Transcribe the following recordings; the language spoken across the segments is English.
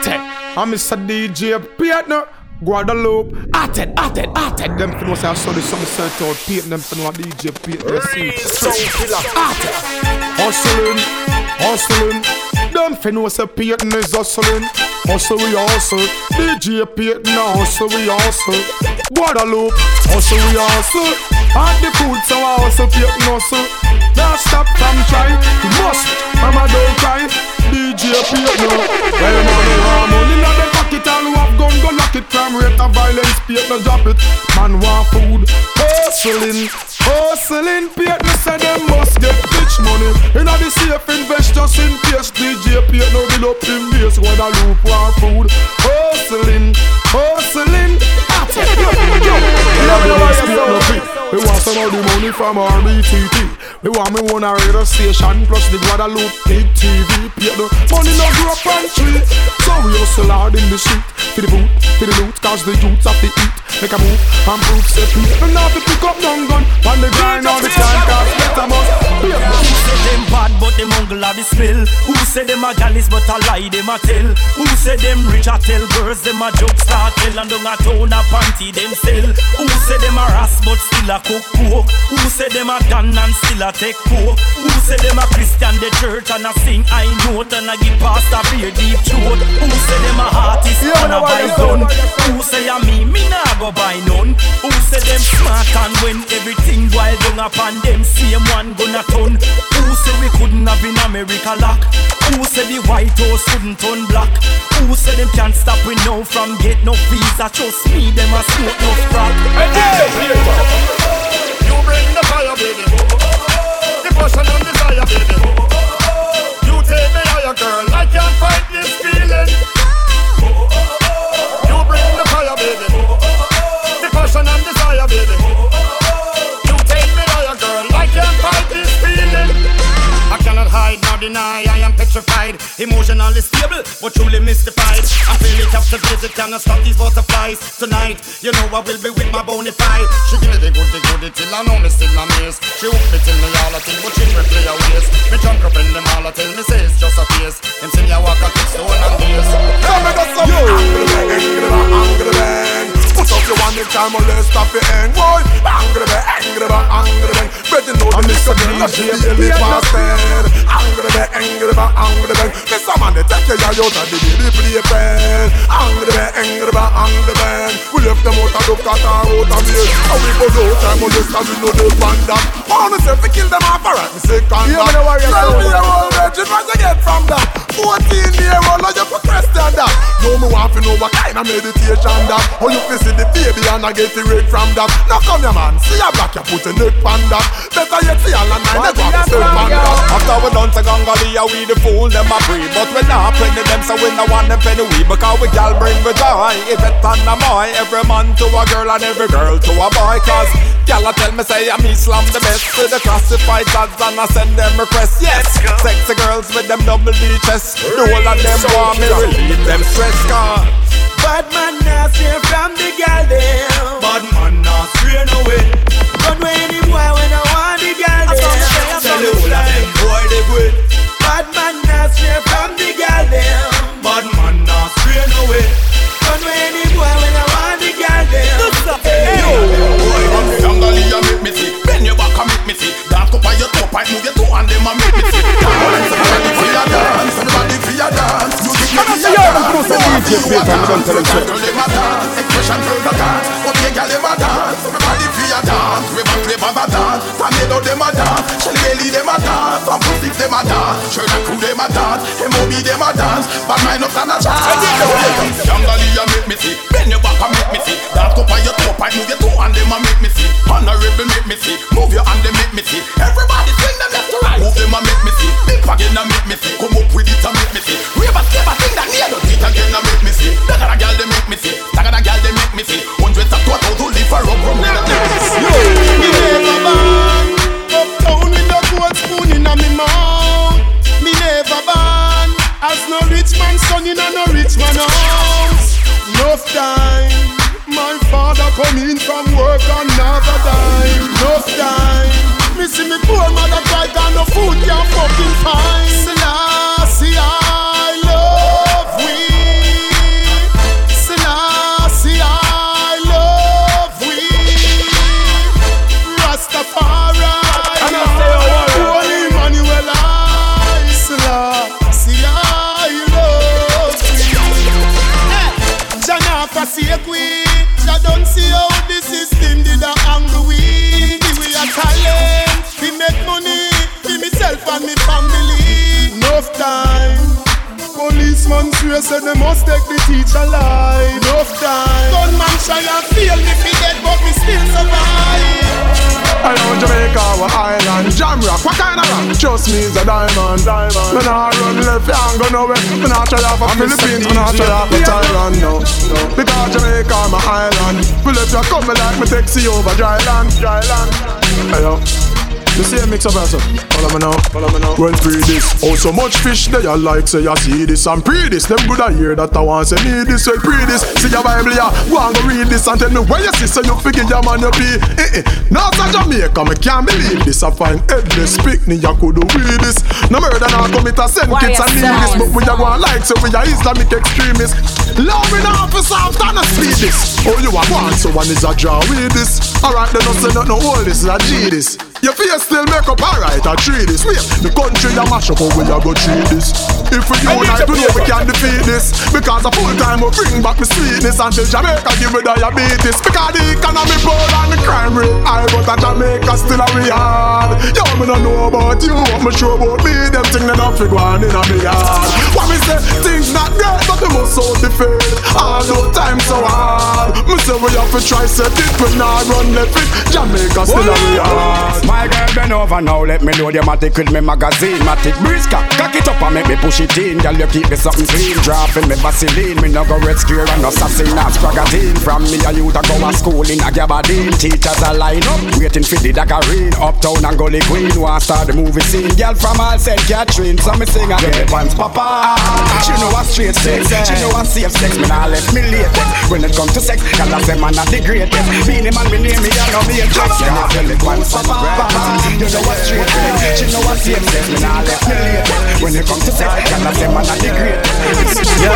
Ate, I'm Mr. DJ Pietner. Guadeloupe, Ated, Ated, Ated. Them for know say I saw this some set out. Peyton them know DJ Peyton. Ated, hustling, hustling. Them know say Peyton is hustling. Hustle we hustle. DJ Peyton a hustle we hustle. Guadeloupe, hustle we hustle. And the food so I hustle Peyton hustle. Now stop from try. You must, mama don't cry. DJ Peyton. Well, man, money in the pocket all who have gun go lock it. Crime rate of violence, Peyton drop it. Man want food, hustling. Hustling, Peyton say them must get rich money. Inna the safe invest just in case DJ Peyton no build up him base when a loop want food. Hustling, hustling. We want some of the money from RBTT. We want me one a radio station plus the Guadeloupe big TV. Pay the money no grow up on tree. So we hustle hard in the street. For the boot, for the loot, cause the youths have to eat. Make a move and prove say people not to pick up young gun. On the grind all the time, cause better must Who say them bad but them ungle have the spill? Who say them a gallis but a lie them a tell? Who say them rich a tell girls them a joke start tell and don't a tone a panty them sell? Who say them a ras but still a cook pork? Who say them a gun and still a take coke? Who say them a Christian the church and a sing I note and a give pastor beer deep throat? Who say them a artist and a buy gun? Who say a me me nah go buy none? Who say them smart and when everything wild down upon them same one gonna turn? Who say we couldn't have in America lock? Who say the White House couldn't turn black? Who say them can't stop we now from get no visa? Trust me, them a smoke no crack. You bring the fire, baby. The passion and desire, baby. You me girl. I can't fight this feeling. Deny. I am petrified, emotionally stable, but truly mystified. I'm feeling captivated, cannot stop these butterflies. Tonight, you know I will be with my bona fide. She give me the goody goody till I know me still amazed. She hook me till me all I think, but she replay her ways. Me jump up in them all I tell me say it's just a face. Them see me I walk a kick stone and days. Come me got some bang, angle bang, angle bang. Put up your one in time or let's stop it end, boy. Angle bang, bang, angle bang. Better know the Mr. DJ daily fasted. Angle bang, angle bang, angle bang. Mr. Man, they take you out of the baby playpen. Angle bang, angle bang, angle bang. We left them out of the cut our out of here. And we go no time on this, and we know they ban that. On the self, we kill them off, alright, me say contact. Yeah, me the Tell me your old virgin, what you get from that? 14 year old, now you put question that. No, me want to know what kind of meditation that. How you feel see the baby and I get the rate from that. Now come here, man, see a black, you put your neck on that. Better yet, see a land nine, they have to on that. After we done to Gangalia, we the fool, them a breed But we not penny them, so we no want them penny we Because we gal bring the joy, if it and a boy Every man to a girl and every girl to a boy Cause gal a tell me say I'm Islam the best To the classified gods and I send them requests Yes, sexy girls with them double D chest The whole of them want me relieve them stress Cause Bad man now stray from the girl them. bad man not stray no way Run any boy when I want the girl them. Tell the whole of them boy they good Bad man now stray from the girl them. Bad man not stray no way Run any boy when I want the girl them. Gangalia make me see. Bend your back and make me see. Dance up on your toe pipe Move your toe and them and make me see. Everybody for your dance Everybody dance You give me your you, dance I'm supposed to DJ Peter, I'm gonna tell them so. Girl them a dance Expression girl a dance Okay girl them a dance Everybody for your dance River flavor a dance Tornado them a dance Shelly Belly them a dance From Pussy them a dance Sherlock crew them a dance M.O.B. them a dance Bad mind up and a chance Gangalia make me see Bend your back and make me see Dance up on your toe pipe Move your toe and them and make me see Honorable make me see Move your hand and make me see Everybody them left to right. Move them and make me see. Big again and make me see. Come up with it and make me see. Rave a skip a thing that near the it again and make me see. That a girl they make me see. That a girl they make me see. Hundreds of total to live for up from there Yo, me never born Uptown with no gold spoon in a me mouth. Me never born As no rich man son in a no rich man house. Enough time. My father come in from work and never dime Enough time. Me see me poor mother cry got no food can't fucking me is a diamond. Diamond Me nah run left, I ain't go nowhere Me nah try off a Philippines, me nah try off a Thailand, no, no Because Jamaica my island. Pull up your come like me taxi over dry land Dry land. Hey yo you see a mix up also. Follow me now, follow me now. Well, free this. Oh, so much fish they you like, say I see this and pre this. Them good I hear that I want say need this, well, pre this. See your Bible, yeah. Go and go read this and tell me where you see, so you figure your man you be. Eh eh. Now to Jamaica, me can't believe this. I find headless picnic, you could do read this. No murder, now commit a send kids and need this. But we are going like, so we are Islamic extremists. Love me now for soft and a speed this. Oh, you are one, so one is a draw with this. Alright, then no say not no all this is a G this. Your face still make up alright, I treat this. Wait, the country a mash up, how we a go treat this? If we unite, we know we can defeat this. Because a full time we bring back the sweetness until Jamaica give me diabetes. Because the economy poor and the crime rate high, but a Jamaica still a we hard. Yo, me no know about you, what me sure about me. Them thing they not figure on in a me yard. What me say? Things not great, but they must so defeat. All no time so hard. Me say we have to try set it, we not run left it. Jamaica still a we hard. My girl bend over now, let me know the matic with me magazine. Matic breeze cock, it up and make me push it in. Girl, you keep me something clean. Dropping me Vaseline, me no go red square and no assassin as spragatine. From me a youth I go a school in a Gabardine. Teachers a line up, waiting for the Dakarine. Uptown and Gully Queen, want start the movie scene. Girl from all St. Catherine, so me sing a get pants papa. She know a straight sex, she know a safe sex. Me nah left me latex. When it come to sex, girl I say man not the greatest. Beanie man, me name me, I know me a. Yeah, me feel it pants papa. You know what straight She know what safe sex Me nah left me late When it come to sex Girl I say man a the great Yo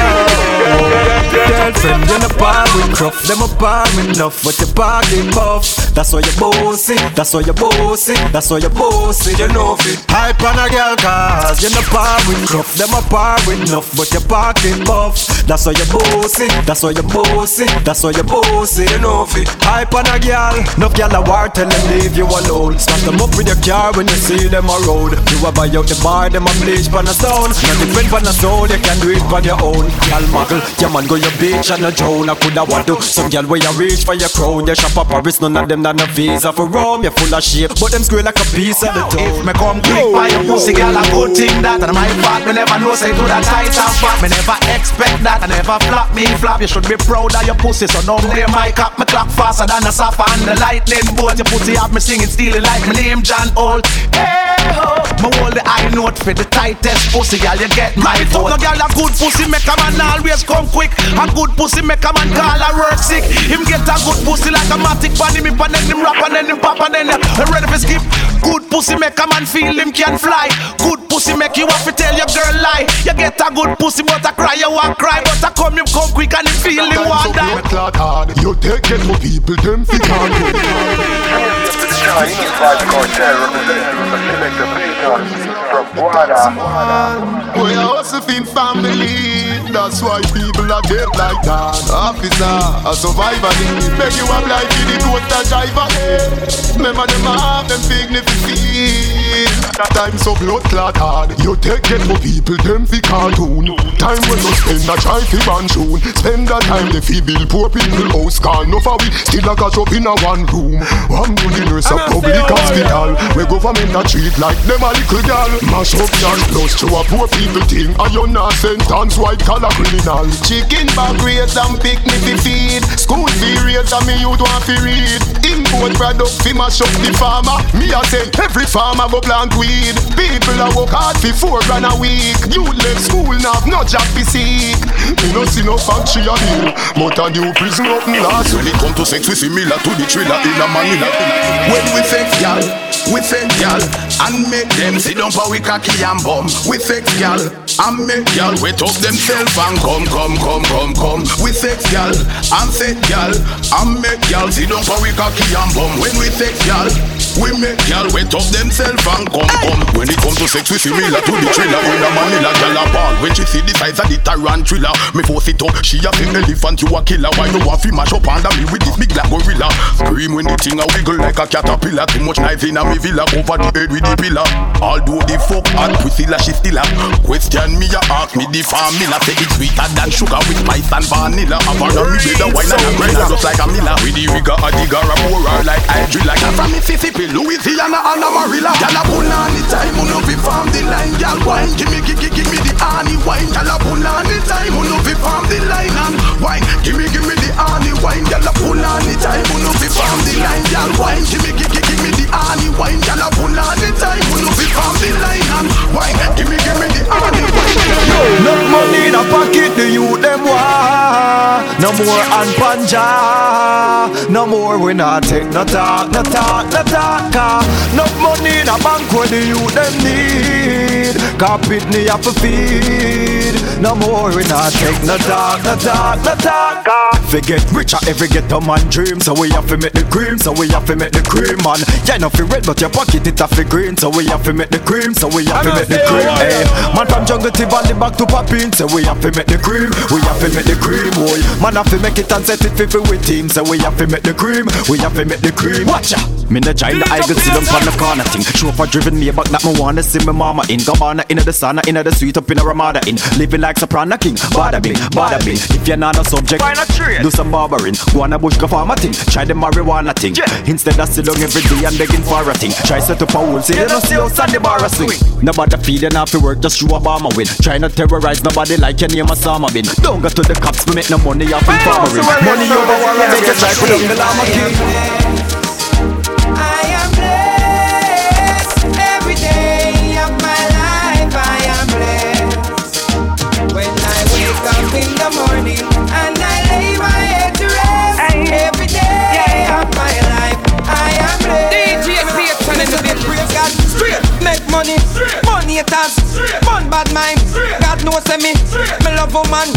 Girlfriend in a bar with cruff Them a bar enough But your body puff That's why you bossy That's why you bossy That's why you bossy You know fit Hype on a girl cause You a bar with cruff Them a bar enough But your body puff That's why you bossy That's why you bossy That's why you bossy You know fit Hype on a girl Enough girl a war Tell them leave you alone Stop them up with your car when you see them a road. You a buy out the bar, them a bleach pan a stone. Not depend pan a soul, you can do it on your own. Girl muggle, your man go your bitch and a drone. I coulda want to. Some girl where you reach for your crown. You shop a Paris, none of them not no visa for Rome. You full of shit, but them square like a piece of the town. If me come quick by your pussy, girl, a good thing that. And my fault, me never know say to that tight and fat. Me never expect that. I never flop me flap. You should be proud of your pussy, so don't blame my cap. Me clock faster than Asafa and the lightning bolt. Your pussy have me singing, stealing like my name John Holt. Hey ho, me hold the high note for the tightest pussy, girl. You get my vote. No girl a good pussy make a man always come quick. A good pussy make a man call a work sick. Him get a good pussy like a matic pan him, and then him rap and then him pop and then him ready for skip. Good pussy make a man feel him can fly. Good pussy make you have to tell your girl lie. You get a good pussy but I cry you want cry, but I come him come quick and him feel him want die. You take it for people them fi can't do. Chinese cartel representing the selector Payton from Guada. We are hustling family. That's why people are get like that. Officer, a survivor need. Make you have life in the road that driver. Remember them have them significant. Time so blood clot hard. You take it for people them fi cartoon. Time when you spend a try fi ban tune. Spend that time they fi build poor people house. Call no for we still a catch up in a one room. One good nurse a public hospital. We government a treat like them a little girl. Mash up your plus to a poor people thing. And you not sentence white collar criminal. Chicken back rates and picnic fi feed. School fee rates and me youth want fi read. Import product fi mash up the farmer. Me a say every farmer go plant weed. People a work hard fi four grand a week. You left school now have no job fi seek. Me no see no factory a deal. But a new prison open last. When it come to sex, we similar to the thriller in a Manila. When we fake y'all, we fake y'all. And make them sit down for we cocky and bum. We sex gal and make gal wet up themselves and come, come, come, come, come. We sex gal and set gal and make gal sit down for we cocky and bum. When we sex gal. We make gal wet up themselves and come come. When it comes to sex, we similar to the thriller. When a Manila gal a ball. When she see the size of the tarantula, me force it up. She a big elephant, you a killer. Why you want fi mash up under me with this big black gorilla? Scream when the thing a wiggle like a caterpillar. Too much knife in a me villa, over the head with the pillar. Although the fuck and Priscilla she still a question me, ya ask me the formula. Say it sweeter than sugar with spice and vanilla. Have her me better wine and a grind just like a miller. With the rigor a digger a pourer like I drill like a from Mississippi. Louisiana and Amarilla Gyal a the time, uno fi farm the line Gyal wine, gimme, gimme, gimme the honey wine Gyal a the time, uno fi farm the line And wine, gimme, gimme the honey wine Gyal a the time, uno fi farm the line Gyal wine, gimme, gimme, gimme the honey wine Gyal a pull on time, uno fi farm the line And wine, gimme, gimme the honey. No money in a pocket, the youth them want. No more and panja. No more we not take no talk, no talk, no talk ah. no money in a bank where the youth them need. Carpet me have to feed. No more we not take no talk, no talk, no talk ah. Forget richer every ah, ghetto man dream So we have to make the cream, so we have to make the cream man. Yeah, no fi red but your pocket it have to green So we have to make the cream, so we have to make the cream hey, eh. Man from jungle to valley back to poppin So we have to make the cream, we have to make the cream boy. Man have to make it and set it fi fi with team So we have to make the cream, we have to make the cream. Watch out! Me the giant the eagle sit down on the corner thing. Chauffeur driven me back that me wanna see me mama in. Gabbana in the sauna, in the suite up in a Ramada in Living like soprano king, bada bing, bada bing. If you're not a subject, do some barbering. Go on a bush, go farm a thing, try the marijuana thing. Instead of sit down every day and begging for a thing. Try set up a hole, say they don't see on the bar a swing. Nobody feeding off the work, just through a bomber win. Try not terrorize nobody like your name Osama bin. Don't go to the cops, we make no money off in farmering Money over war, I make a try put down the llama king me. Me love woman,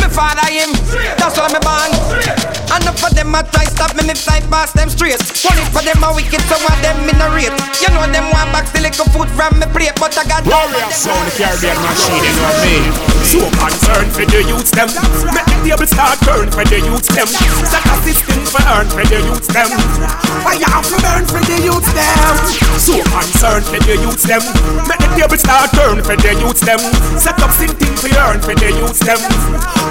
me father him. That's why me born. Enough for them a try stop me, me fly past them straight. Only for them a wicked, so of them in a rate. You know them want back the little food from me plate, but I got Warrior sound, the Caribbean machine, you know me. So concerned for the youths them. Make the table start turn for the youths them. Set a system for earn for the youths them. I have to burn for the youths them? So concerned for the youths them. Make the table start turn for the youths them. Set up something for earn for the youths them.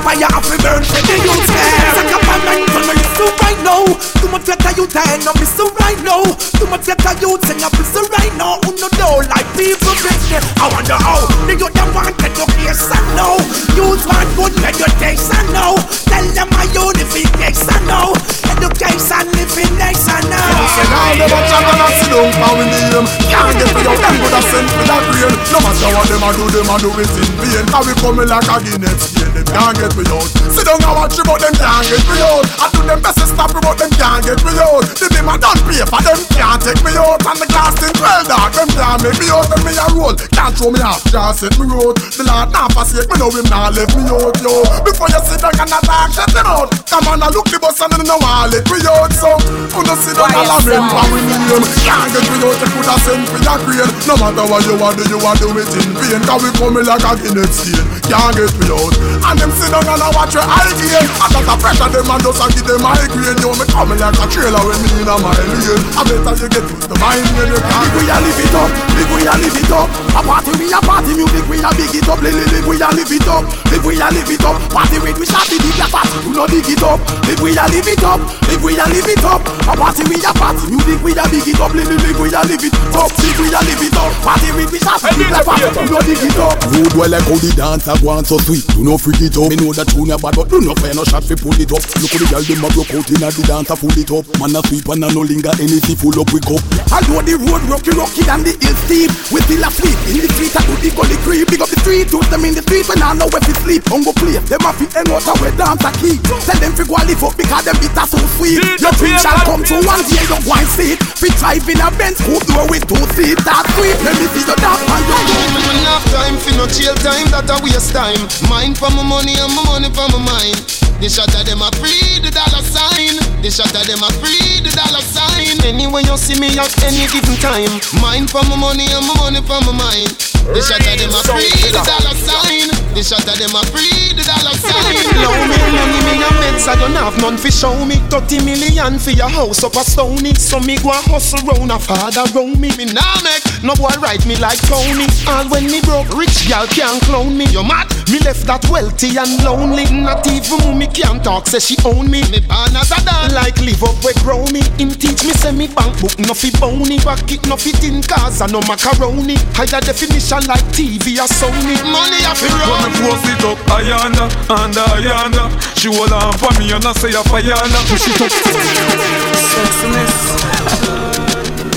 I have to burn for the youths them? Set up a night for me so right now. Too much get a youth I end up so right now. Too much a youth sing up so right now. Who no know like people get I wonder how. The youth them want education now. Youth want good education now. Tell them my unification now. Education living nation now. Say now them a chat and a sit down and we name. Can't get me out, them good a send me that rain. No matter what them a do, them a do it in vain. Cause we coming like a Guinness chain, them can't get me out. Sit down and watch but them can't get me out I do them best to stop me but them can't get me out. The them a done pay for them can't take me out. And the glass in twelve dark, them can't make me out. Them me a roll, can't throw me off, can't set me out The Lord not forsake me, know him not left me out, yo. Before you sit down and attack, shut it out Come on, I look the bus and then no one let me out So, you know sit down and for we name Can't get me out, you coulda sent for your grade No matter what you want, do you want do it in vain. Cause we coming like a Guinness chain Can't get me out. And them sit down and I watch your eye gain I got the pressure them and just a give them migraine Yo, me coming like a trailer when me in a my lane I better you get used to mine when you can't Big we a live it up, big we a live it up A party we a party music we a big it up Live, live, we a live it up, live we a live it up Party with we shot the big a party, you know dig it up Live we a live it up, live we a live it up A party we a party music we a big it up Live, live, we a live it up, live we a live it up Party with we shot the big a party, you know dig it up Rude well like how the dance a a go on so sweet. Do no freak it up. Me know that tune bad, but do no fire no shot fi pull it up. Look at the girl dem a broke out inna the dance a full it up. Man a sweep and a no linger anything full up we go. Although the road rocky rocky and the hill steep, we still a sleep in the street. I do the gully creep. Big up the street, do them in the street when I know where to sleep. Ungo play, them a fi hang out a where dance a key. Tell them fi go a live up because them bitter so sweet. Your dream shall come true one day you go and see it. Fi drive in a Benz, coupe door with two seats. That sweet, let me see your dance and your Me no enough time fi no jail time, that a waste time. Mind for my money and my money for my mind. The shot of them a free the dollar sign. The shot of them a free the dollar sign. Anyway you see me at any given time. Mind for my money and my money for my mind. The shot of them a free the dollar sign. The shot of them a free the dollar sign. Low me money me a meds I don't have none fi show me. 30 million for your house up a stony. So me go a hustle round a father round me. Me nah make no boy write me like Tony. All when me broke, rich gal can't clone me. You mad? Me left that wealthy and lonely. Not even mommy can't talk, say she own me. Me born as a dad, like live up where grow me. Him teach me say me bank book no fi bony. Pocket no fit in cars and no macaroni. Higher definition like TV or Sony. Money a fi When run. Me force it up, Ayanda, and Ayanda She hold on for me and I say a Ayanda Push it up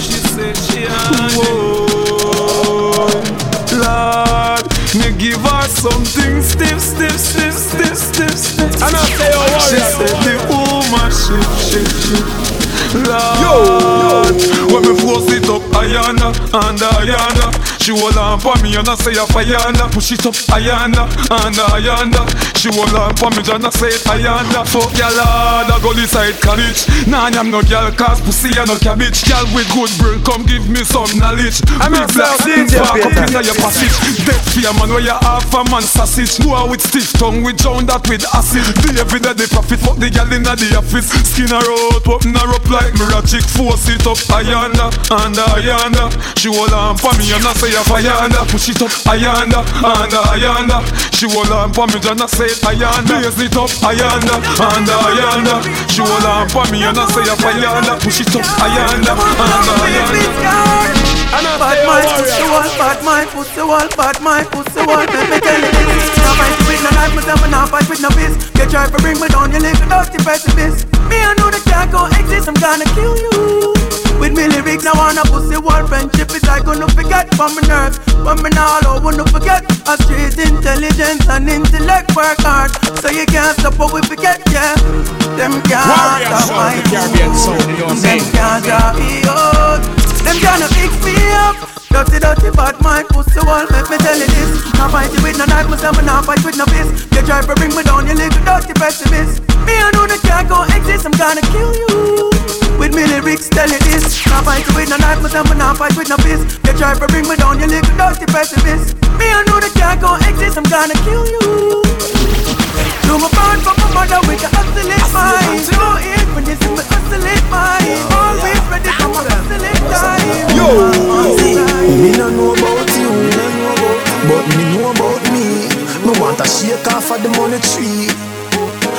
She say she Whoa. Lord, me give her something stiff, stiff, stiff, stiff, stiff, stiff. And I say, oh, She said the woman shit, shit, shit Lord, when me force it up, Ayanda, and Ayanda She hold on for me and I say a Ayanda Push it up, Ayanda, and Ayanda She hold on for me and I say it, Fuck ya lord, I go inside college Nah, I'm no girl cause pussy and no cabbage. Girl with good brain, come give me some knowledge. I'm a black back up inna your passage. Dead fear man where you half a man sausage. Boy with stiff tongue, we drown that with acid. The everyday the profit, fuck the girl inna the office. Skin her out, open her up like chick Force it up, Ayanda, and Ayanda She hold on for me and I say a Ayanda Push it up, Ayanda, and Ayanda She hold on for me and I say it, Ayanda Raise it up, Ayanda, and Ayanda She hold on for me and I say a Ayanda Push it up, Ayanda, and Ayanda And I Bad mind, pussy warrior. wall, bad mind, pussy wall, bad mind, pussy wall. Let me tell you this. Now fight with no life, myself, and now fight with no fist. You try to bring me down, you little dirty pessimist. Me, I know that can't go exist, I'm gonna kill you. With me lyrics, now on a pussy wall friendship is like gonna forget from my nerves. But me now all over, no forget. A street intelligence and intellect work hard. So you can't stop what we forget, yeah. Them can't stop my Caribbean sound, you know what I'm Them can't drop me out. Them gonna fix me up. Dirty, dirty, bad mind, pussy wall, make me tell you this. Not fighting with no knife, myself, and not fight with no fist. You try to bring me down, you little dirty pessimist. Me, I know that can't go exist, I'm gonna kill you. With me lyrics, tell you this. Not fight with no knife, myself, and not fight with no fist. You try to bring me down, you little dirty pessimist. Me, I know that can't go exist, I'm gonna kill you. Do my born for my mother with the hustling mind. No ear when you see me hustling mind. Always ready for my hustling time. Yo. Me no know about you, but me know about me. Me want a shake off of the money tree.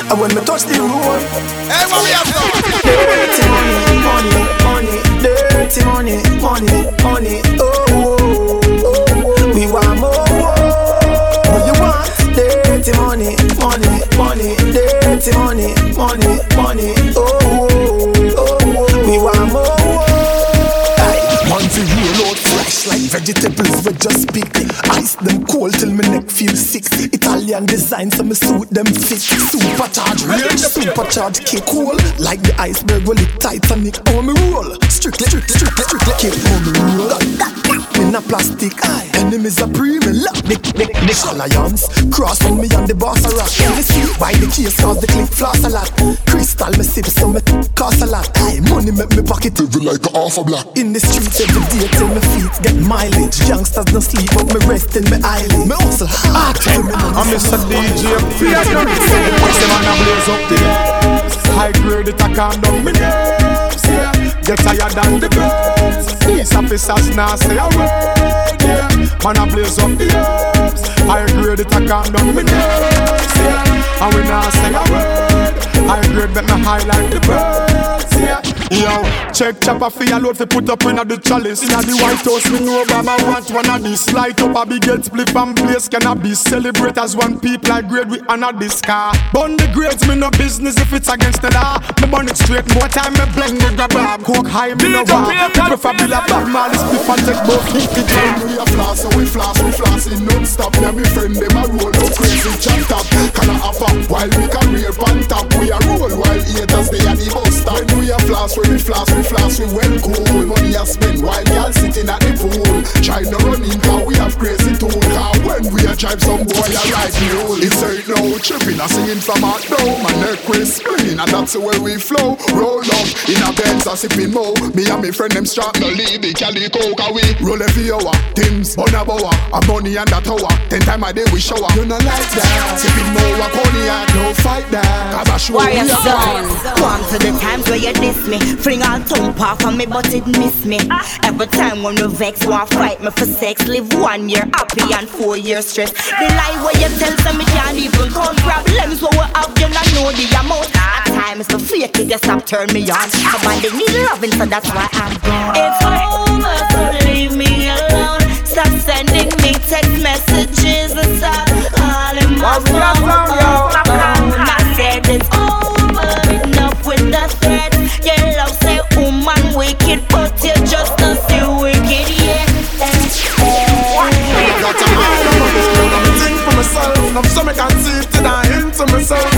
And when me touch the road, Hey, what we have done? dirty money, money, money, dirty money, money, money. Oh, oh, oh, oh, we want more. What you want? Dirty money, money, money, dirty money, money, money. Oh, oh, oh, oh, we want more. Vegetables we just pick Ice them cold till my neck feel sick. Italian design so me suit them fit. Supercharged range, supercharged kick Cool like the iceberg well it Titanic Oh me roll, strictly, strictly, strictly, strictly Kick oh me roll. In a plastic eye Enemies are pre me lock the, the, the alliance. Cross on me and the boss a rock In the street by the case cause the click floss a lot? Crystal me sip so me cost a lot. Aye, money make me pocket heavy like a half a block In the streets every day till my feet get mileage Youngsters no sleep but me rest in my eyelid Me hustle hard me I'm Mr. DJ Peter. Watch them and I blaze up the nerves. High grade it, I calm down my nerves. Yeah. Get tired than the birds. Police officers now say a word. Yeah. Man, I blaze up the herbs. High grade it, I calm down my nerves. Yeah. And we now say a word. High grade make me high like the birds. Yeah. Yo, check chopper for your load fi put up inna the chalice. Inna the White House, me know Obama want one of this. Light up a big get split and place be Celebrate as one people like grade we honor this car. Bun the grades, me no business if it's against the law. Me burn it straight, more time me blend the grab up. Coke high, me no bar. Prefer a bag, man, this split and take both fifty When we a floss, so we floss, we floss in non-stop. Me and me friend, them a roll up crazy chat top. Can I have up while we career pan top. We a roll while haters they a the bus stop. When we a floss, when we floss, we floss, we well we a drive some boy a ride mule. It's ain't no tripping, I singing from our dome. My neck we spinning, and that's the way we flow. Roll up in a Benz, a sipping mo. Me and me friend them strap no lead, the calico, cause we roll every hour. Tims, on a bower, a money and a tower. Ten time a day we shower. You not like that. Sipping mo, a cognac, no fight that. Cause I show we Warrior a son, ball. come to the times where you diss me. Fling all tongue off on me, but it miss me. Ah. Every time when you vex, want fight me for sex. Live one year happy and four years stress. The lie where you tell some me can't even count problems. What we have, you not know the amount. At times the fake it, you stop turn me on. Somebody need loving, so that's why I'm gone. It's over, so leave me alone. Stop sending me text messages and stop calling my phone. I said it's over, enough with the threats. Your love say woman wicked, but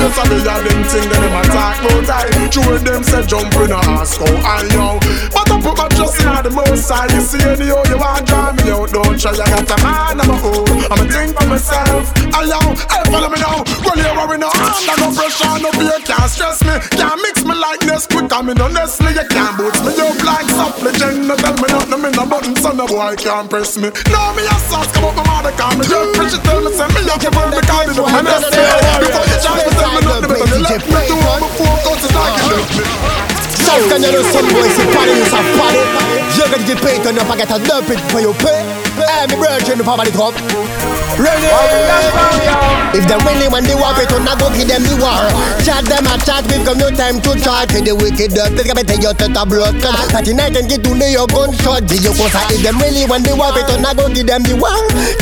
Just a me a them thing that them a talk about I. True them say jump in a ask how I yo. But I put my trust in the most high. You see any how you want drive me out. Don't try, I got a mind on my own. I'm a think for myself. I yo, hey follow me now. Roll your worry no under no pressure, no fear can't stress me. Can't mix me like this quick. I'm in honestly, you can't boots me up like supplicant. No tell me nothing, me no button, so no boy can't press me. No me a sauce, come up my mother, call me. Just preach it, tell me, send me up, burn me, call me, no me best Before you try to tell me nothing, better you let me do all my focus, it's like you left me. South Canada, some boys, c'est party, nous savent parler. Je que DJ Payton, n'a pas qu'à t'en dump it for your pay. Brethren, nous pas mal de trop. Ready? If them really want the war, it on go give them the war. Chat them a chat, we've got no time to chat. To the wicked up, let's get your tête à bloc. That tonight can get to know your gunshot. Dis yo comme ça, if them really want the war, it on go give them the war.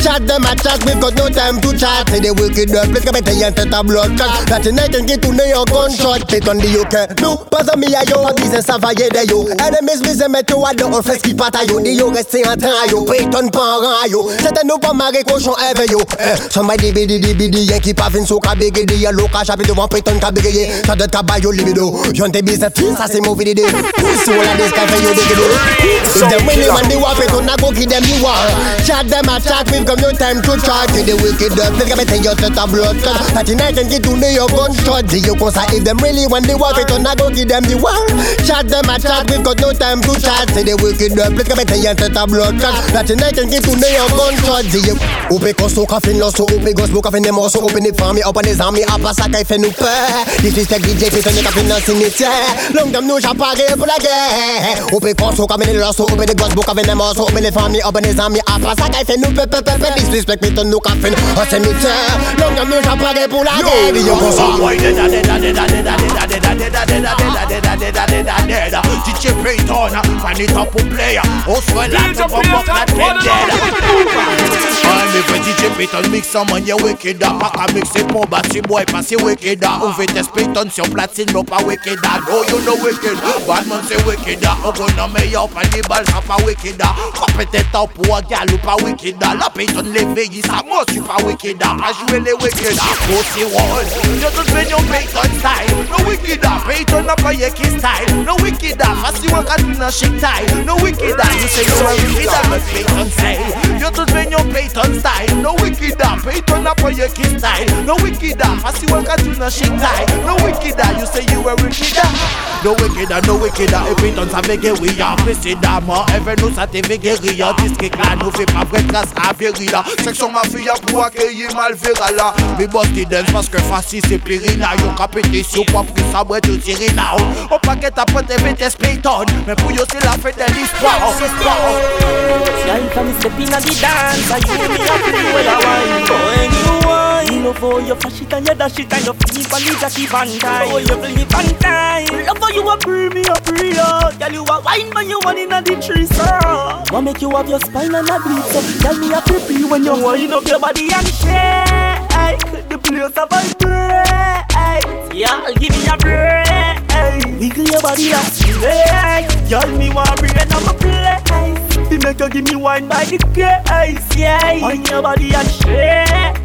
Chat them a chat, we've got no time to chat. To the wicked up, let's get your tête à bloc. That tonight can get to know your gunshot. It on the UK. No, pas à mi a yo, business ça va y aider yo. Enemies, mettre yo à dos, on fait ce qui pas à yo. Dis yo, restez en train yo. Payton pas en yo. C'était nous pas marrer cochon, ever yo. Eh, somebody bidi di bidi, yen qui pas fin so ka bigé di lo ka chapi devant Payton ka bigé. Ça doit être yo libido. Y'ont tes business, ça c'est mauvais idée. Pussy all of this guy fait yo bigé If them really want the war, Payton a go give them the war. Chat them a chat, we've time to chat. To the wicked up, let's get better your tête à bloc. That tonight can get to know your gunshot. Dis yo ça, if them really want the war, Payton a go give them the war. Chat them a chat, we've got no time to chat. To the wicked up, let's tête à bloc. That tonight can get to know your gunshot. Dis yo, ou pe kosto ka fin loso, ou pe gosbo ka fin de morso, ou pe ni fami, ou pa ni zami, a pa sa ka fe nou pe. Disrespect DJ, Payton ka fin nan sinitière. Long dem nou japare pour la guerre. Ou pe kosto ka fin de loso, ou pe ni gosbo ka fin de morso, ou pe ni fami, ou pa ni zami, a pa sa ka fe nou pe pe pe pe. Disrespect Payton nou ka fin nan sinitière. Long dem nou japare pour la guerre. Dis yo kosto. DJ Payton, find it up for player. Also, I like to bump up head dead. I'm if DJ Payton mix some man, you wicked up. Pack a mix it, pour bassi boy, pass it wicked up. On fait test Payton sur platine, non pas wicked up. Oh, you know wicked. Batman c'est wicked up. On gonna me up and the ball, ça pas wicked up. Quand peut-être up pour un gal ou pas wicked up. La Payton l'éveille, ça moi, suis pas wicked up. A jouer les wicked up. Pussy wall. You just been your Payton style. No wicked up. Payton up a Yankee style. No wicked up. I see what I do na shake. No wicked up. You say you're a wicked up. But Payton say. You just been your style. No wicked up. Yankee style. No wicked up. I see what I do na shake tie. No wicked up. You say you a wicked. No wicked up. No wicked. Et Payton ça fait que oui, y'a. Even t'est fait guérir. Disque là, nous fait pas vrai grâce à Verila. Section ma fille pour accueillir Malvera là. Mais boss qui dance que facile c'est périna. Yon ka pété sur quoi pris ça boîte de tirer là. Au paquet à pote et BTS Payton. Mais pour yo c'est la fête de l'histoire. Step inna the dance, I you me happy when I wine. When you wine, love how you flash it and you dash it and you flip on the Jackie Van Dyke. Oh, you flip on time. Love how you a free me a free yo. Girl, you a wine when you one inna the tree, sir. What make you have your spine and a grip so? Tell me a free when you wind up your body and shake. The place of a vibrate. Yeah, give me a break. Wiggle your body like snake. Girl, me want brain on my place. Fi make you give me wine by the case, yeah. On your body and shake.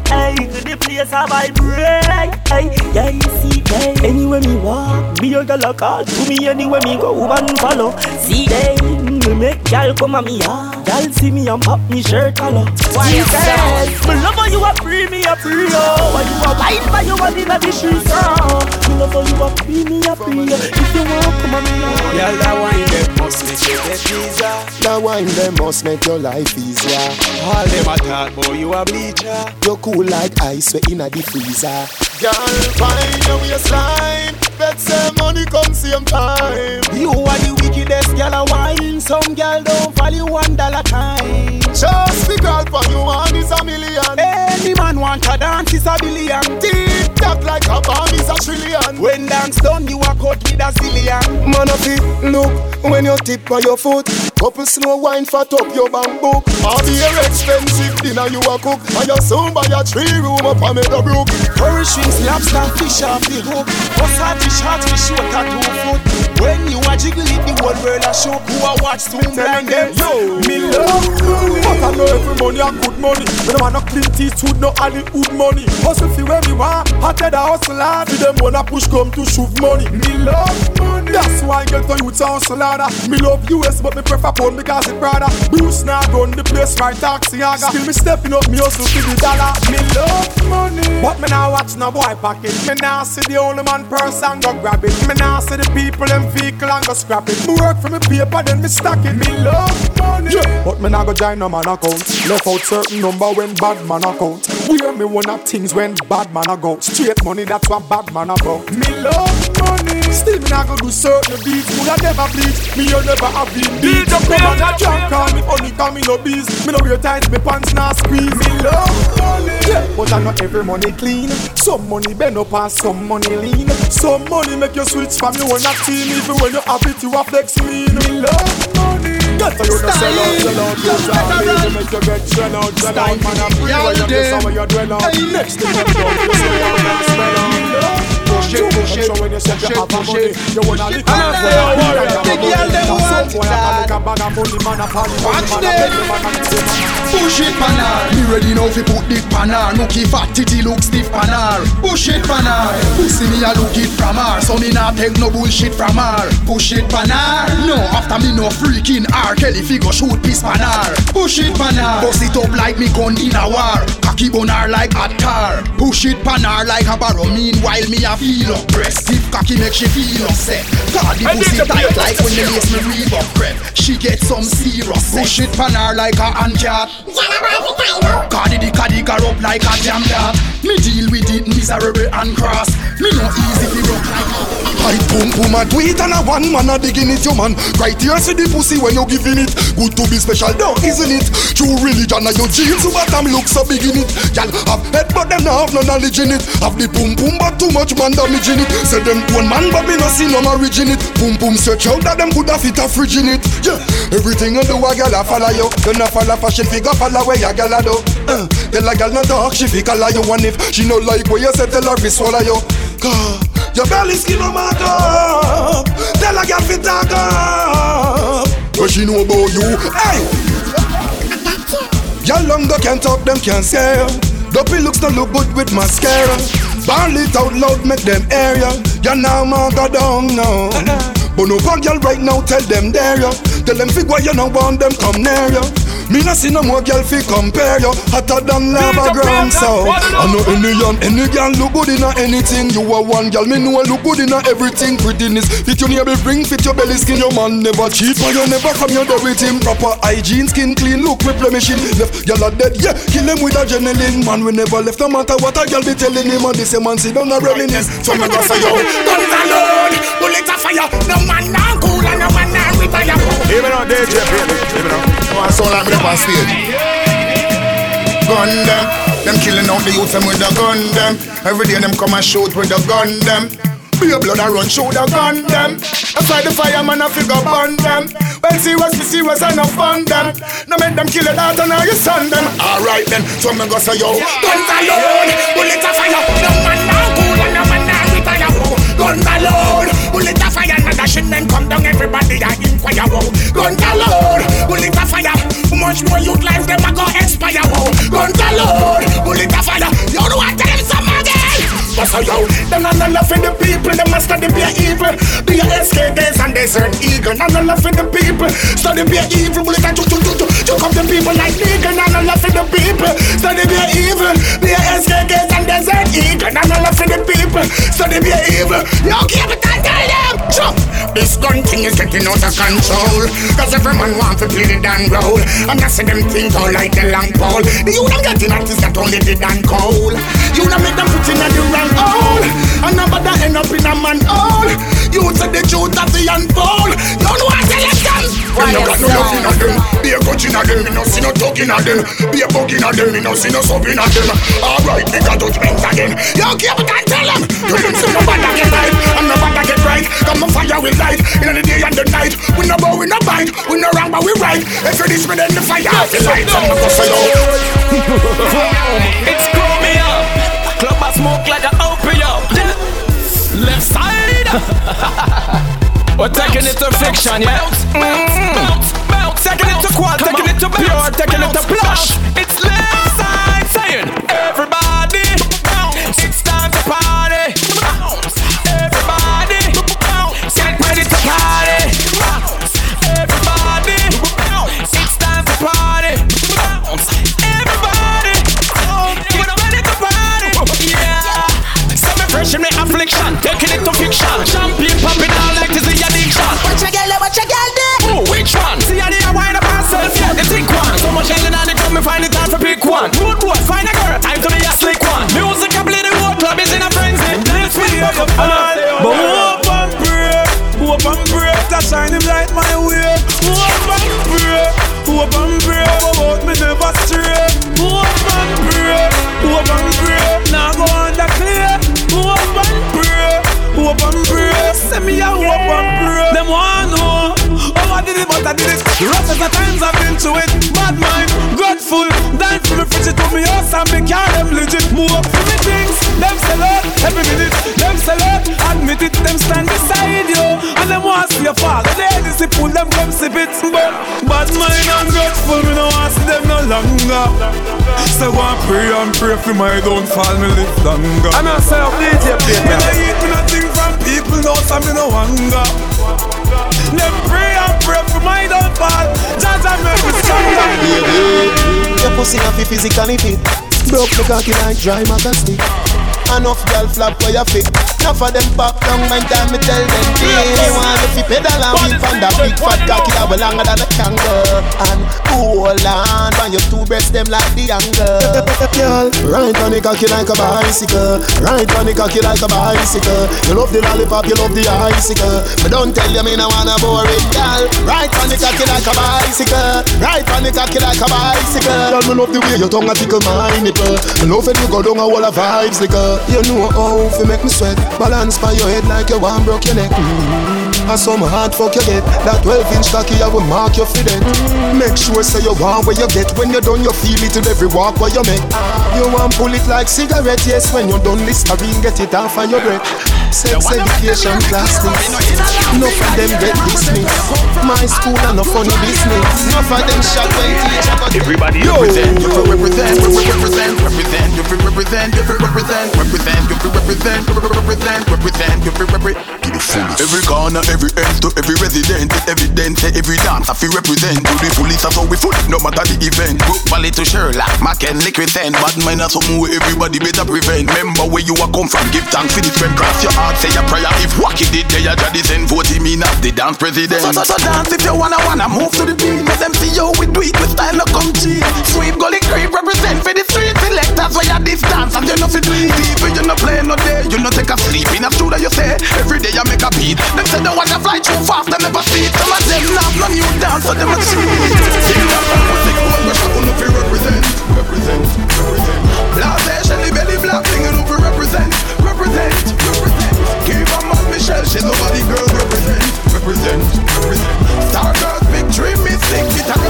The place a vibrate. Yeah, you see, yeah. Anywhere me walk, be your girl a call to me anywhere me go and follow. See, they me make girl come at me yard. Girl see me and pop me shirt collar. Why you say? Me love how you a free me a free yo. Why you a wine by you one inna the streets so? Me love how you a free me a free yo. If you want come at me yard. Girl, that wine them must make you get visa. That wine them must make your life easier. All them a talk boy, you a bleacher. You cool like ice, we inna the freezer. Girl, find your waistline. Bet say money come same time. You are the wickedest girl a wine. Some girl don't value one dollar time. Just the girl for you one is a million. Any man want a dance is a billion. Deep tock like a bomb is a trillion. When dance done, you are caught with a zillion. Man of it, look when you tip on your foot. Couple slow wine fat up your bamboo. All the expensive dinner you a cook, and you soon buy a three room up on Meadowbrook. Curry shrimps, lobster, fish off the hook. Bust fish hot fish short at two foot. When you a jiggle it, the whole world a show. Who a watch soon blind them? Yo, me love money. But I know every money a good money. Me no want no clean teeth, food, no Hollywood money. Hustle fi where me want, tell the hustle hard. Fi them wanna push come to shove money. Me love money. That's why I get to youth a hustle harder. Me love US, but me prefer pound because it brother. Bruce now run the place right taxi aga. Still me stepping up, me hustle fi the dollar. Me love money. But me now watch no boy pocket. Me now see the only man person go grab it. Me now see the people them vehicle and go scrap it. Me work for me paper, then me stack it. Me love money. Yeah. But me now go join no man account. Left out certain number when bad man account. We hear me one of things when bad man a go. Straight money, that's what bad man about. Me love money. Still me now go do certain beats. Would I never bleach? Me you never have been beat. Come on, I can't call me only call me no bees. Me no wear tight, me pants now squeeze. Me love money. Yeah, but I know every money clean. Some money bend up and some money lean. Some money make you switch from you one a team. Even when you have it, you a flex mean. Me love money. Get to you to sell out, sell out, you shall be Make you get shell out, shell out Man, I'm free where you get some where you dwell out Next thing you know, you say out and smell out Push it, push it, when you say you have a money You wanna lick up for your worry The girl them want that. Watch them. Push it panar Me ready now fi put the panar Nookie fat titty look stiff panar Push it panar Pussy me a look it from her. So me not take no bullshit from her. Push it panar No after me no freaking R. Kelly fi go shoot piss panar Push it panar Bust it up like me gun in a war. Cocky bun her like a tar Push it panar like a barrow Meanwhile me a feel up breast If cocky make she feel upset. God the pussy tight like when the lace me Reebok crep She get some serious Push it panar like a ant cat Cardi the cardi car up like a jam dog Me deal with it miserable and cross. Me no easy fi rock like I boom boom a do and a one man a digging it you man. Right here see the pussy when you giving it. Good to be special though isn't it? True religion and your jeans bottom look so big in it. Y'all have head but them not have no knowledge in it. Have the boom boom but too much man damage in it. Say them one man but me no see no marriage in it. Boom boom search out that them could have fit a fridge in it. Yeah. Everything you do a gal a follow you. You not follow fashion figure follow where your gal a do. Uh, Tell a gal no talk she fi call you and if she no like where you say tell her fi swallow you. Cause your belly skin no mark up Tell a gal fi talk up. What she know about you Hey. Y'all longer can't talk, them can't scare Dopey looks don't look good with mascara. Ball it out loud, make them area Ya. Now man go down now. But no girl right now, tell them there ya Tell them figure you no want them come near ya. Me no see no more girl fi compare ya. Hotter than lava ground so. I know any young, any girl look good in anything. You are one girl, me know look good in everything. Prettiness, fit your navel ring, fit your belly skin. Your man never cheat, but you never come there with him. Proper hygiene, skin clean, look replenishing. Left girl are dead, yeah, kill him with adrenaline Man we never left, no matter what a girl be telling him. And this a man sit down a reminisce. So me go say yo, Guns alone, bullet a fire. No man now cool and no man now retire. Even on DJ, even on. Oh, I sound like me up on stage. Gun them. Them killing out the youths them with the gun them. Every day them come and shoot with the gun them. Be a blood a run show the gun them. Outside the fireman a figure burn them. Well serious be serious and no fun them. No make them kill your daughter now your son them. Alright then, so me go say yo. Guns alone, bullet a fire. No man now cool and no man now retire. Guns alone, bullet a fire. Now the men come down everybody a inquire. Guns alone, bullet a fire. Much more youth life them a go expire. Guns alone, bullet a fire. You know what? How yo, them not love for the people, them must study be evil. Be a SKDs and desert eagle. Not love for the people, study be evil. Bullet and chuk chuk chuk chuk up the people like nigga. Not love for the people, study be evil. Be a SKDs and desert eagle. Not love for the people, study be evil. Yo, keep it and tell them. Jump. This gun thing is getting out of control. Cause every man want to play the damn role. I'm not see them things all like the long pole. You them getting at is that only the damn cold. You don't make them put in a the wrong hole. And nobody end up in a man. You say the truth of the unfold. You know what I tell them? No got no love in a them. Be a coach in a them. Me no see no talk in a them. Be a bug in a them. Me no see no sub in a them. Alright, they got judgment again. You keep it and tell them. You them say nobody get right. And nobody get right. Come on fire with light. In the day and the night. We no bow, we no bite. We no wrong, but we right. If you this, me then the fire. The light. I'm not gonna say It's Chromia. Club a smoke like opium. Left side. We're taking it to fiction, yeah. Mm. Taking it to quad, taking it to pure, taking it to plush. It's left side saying everybody. Taking it to fiction. Champagne popping out like this is addiction. What you girl, what you girl do? Ooh, which one? See how they are wind up ourselves, yeah, the thick one. So much yelling and they come and find it hard to pick one. Rude boy, find a girl, time to be a slick one. Music, I play the whole club is in a frenzy. Let's be a But hope and pray, hope and pray to shine him light my way. Hope and pray, hope and pray, about me never stray. I did it, but I did it. Rough as the times I've been to it. Bad mind, grateful, dying for me fridge it to me house and me car them legit. Move up for me things, them sell out every minute. Them sell out, admit it, them stand beside you. And them want see you fall. They this pull them come sip it. But bad mind and grateful, me no want see them no longer. So go and pray and pray for my downfall, me live longer. I'm not say up DJ Peter. Me no eat me nothing from people, no so me no hunger. Them pray and pray for my downfall. Make me your pussy not fi physically fit. Broke the cocky like dry maca stick. Enough girl flap where you fit. Enough of them pop down when time me tell them They want to fi pedal and whip on that big fat cocky that way longer than a kangaroo And hold on, on your two breasts them like the angle. Girl, ride on the cocky like a bicycle. Ride on the cocky like a bicycle. You love the lollipop, you love the icicle. But don't tell you me no wanna bore it, girl. Ride on the cocky like a bicycle. Ride on the cocky like a bicycle. Girl, me love the way your tongue a tickle my nipple. Me love it you go down a wall of vibes, liquor You know how fi make me sweat. Balance by your head like you want broke your neck. Mm-hmm. And some hard fuck you get That 12 inch cocky I will mark you for that Make sure say you want where you get. When you're done you feel it in every walk where you make. You want pull it like cigarette Yes. When you're done Listerine get it off of your breath. Sex education class Enough of them get dismissed My school and no funny business. Enough of them shot when teacher Everybody Yo. represent, represent, represent, represent, represent, represent, represent, represent, represent, represent, represent. Every corner, every end to every resident, evident, say every dance I feel represent. To the fullest, that's how we full, no matter the event. Group Valley to Sherlock, Mac and Liquid 10, bad mind are something where everybody better prevent. Remember where you are come from, give thanks for the friend, cross your heart, say a prayer. If Wacky did, they are just send vote him in as the dance president. So, so, so dance if you wanna, wanna move to the beat, let them see you we do it with style, no come cheap. Sweep gully creep represent for the street selectors where you at this dance and you know fit doing deep You no play no day, you no take a sleep. In a studio. you say, every day I make a beat. Them say they wanna fly too fast, they never see Some of them have no new dance, so them a cheat Sing that song, we sing one, we shout, we no fi represent Represent, represent. Blase, Shelly Belly Black, sing it over, represent Represent, represent. Give a man Michelle, she's nobody girl, represent Represent, represent. Star girls, big dream, mystic, guitar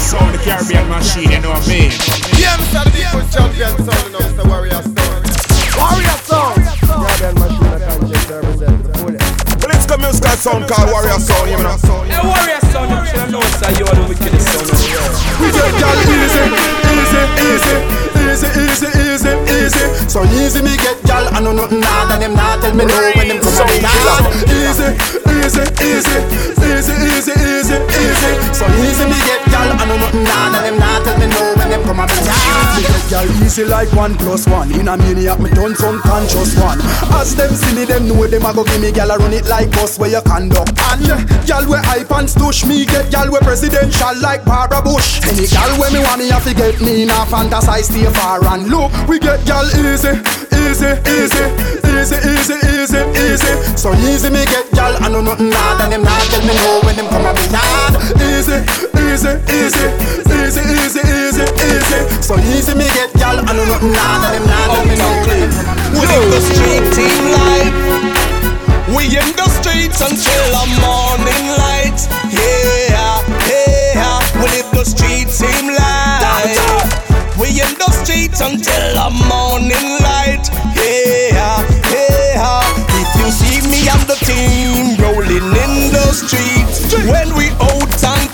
sound, the Caribbean machine, you know what I mean? Yeah, Mr. The Champion sound, you know, Mr. Warrior sound. Warrior sound! Caribbean machine, I can't just represent the fullest. Well, it's the musical sound called Warrior sound, you know. Hey, Warrior sound, you should know, sir, you are the wickedest sound in the world. We just got easy, easy, easy. Easy, easy, easy, easy. So easy me get y'all, I know nothing nah, than them nah tell me no when them come on me Easy, nothing hard and them not tell me no when them come yard. Me get gal easy like one plus one. In a maniac, me done some conscious one. As them see me, them know them a go give me gal a run it like bus where you conduct. And gal we hype and stush me get gal we presidential like Barbara Bush. Any gal when me want me have to get me a fantasize stay far and look. We get gal easy, easy, easy, easy, easy, easy, easy. So easy me get gal, I know nothing hard and them not tell me no when them come on yard. Easy, easy, easy, easy, easy, easy, easy. So easy me get y'all, I know nothing hard and them no when them come on We in the street team life. We in the streets until the morning light. Yeah, yeah. We live the street team life. We in the streets until the morning light. Yeah, yeah. If you see me and the team rolling in the streets, when we out and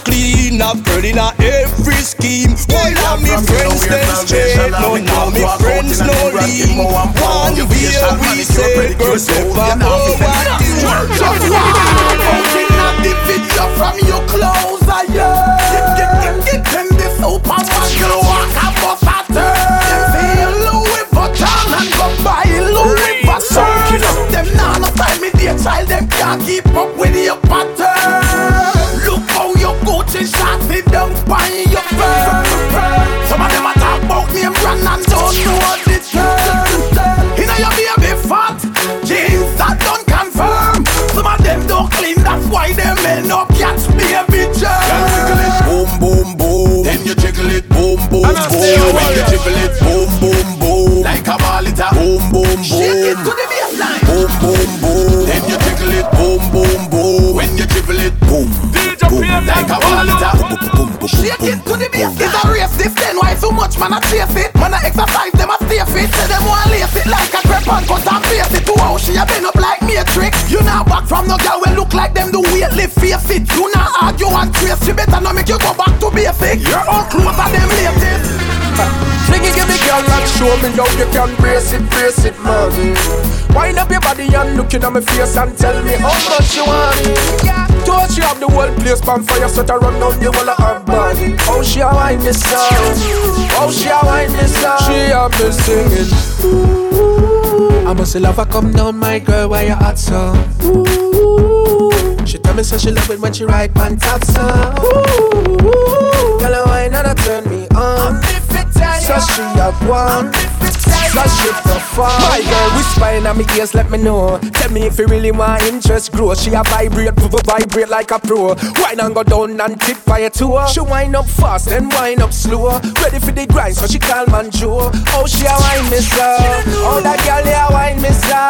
clean up, burning out every scheme. Why now me friends them straight? No, now me friends no lean. One beer we say, girls never over Just one Mountain at the video from your clothes, I yeah. Get, them the Superman girl walk a bus a turn. Feel Louis Vuitton and go buy Louis Vuitton. Them nah no time me dear child, them can't keep up with your pattern. Your shots it down by your firm. Some of them a talk about name brand and don't know the turn. You know your baby fat, jeans that don't confirm. Some of them don't clean, that's why them end up catch baby germ. Boom, boom, boom. Then you jiggle it, boom, boom, And boom. When you jiggle it, boom, boom, boom. Like a ball it a Boom, boom, boom. Shake it to the baseline. Boom, boom, boom. Then you jiggle it, boom, boom, boom. When you dribble it, boom, Like a it Shake it to the bass. It's a race this then why so much man a chase it? Man a exercise them a stay fit Say them want lace it like a crepe and cut and face it. To how she a been up like matrix. You not back from no girl when look like them do weight lift face it. You not argue and trace. She better not make you go back to basic. Your own clothes are them latest. Fling it, give me girl and show me how you can brace it, brace it, man. Wind up your body and look at my face and tell me how much you want. Yeah, touch you have the whole place on fire, so to run down the whole of her body. How she a wine this song? How she a wine this song? She a me singing. I must love her come down, my girl, why you hot so? She tell me so she love it when she ride on top so. Girl, a wine and a turn me on. So she a one. So she perform. My girl whispering at me ears, let me know. Tell me if you really want interest grow. She a vibrate, vibrate like a pro. Wine and go down and tip fire to her. She wind up fast, then wind up slow. Ready for the grind, so she call man Joe. Oh, she a wine mister. Oh, that girl, yeah, wine mister.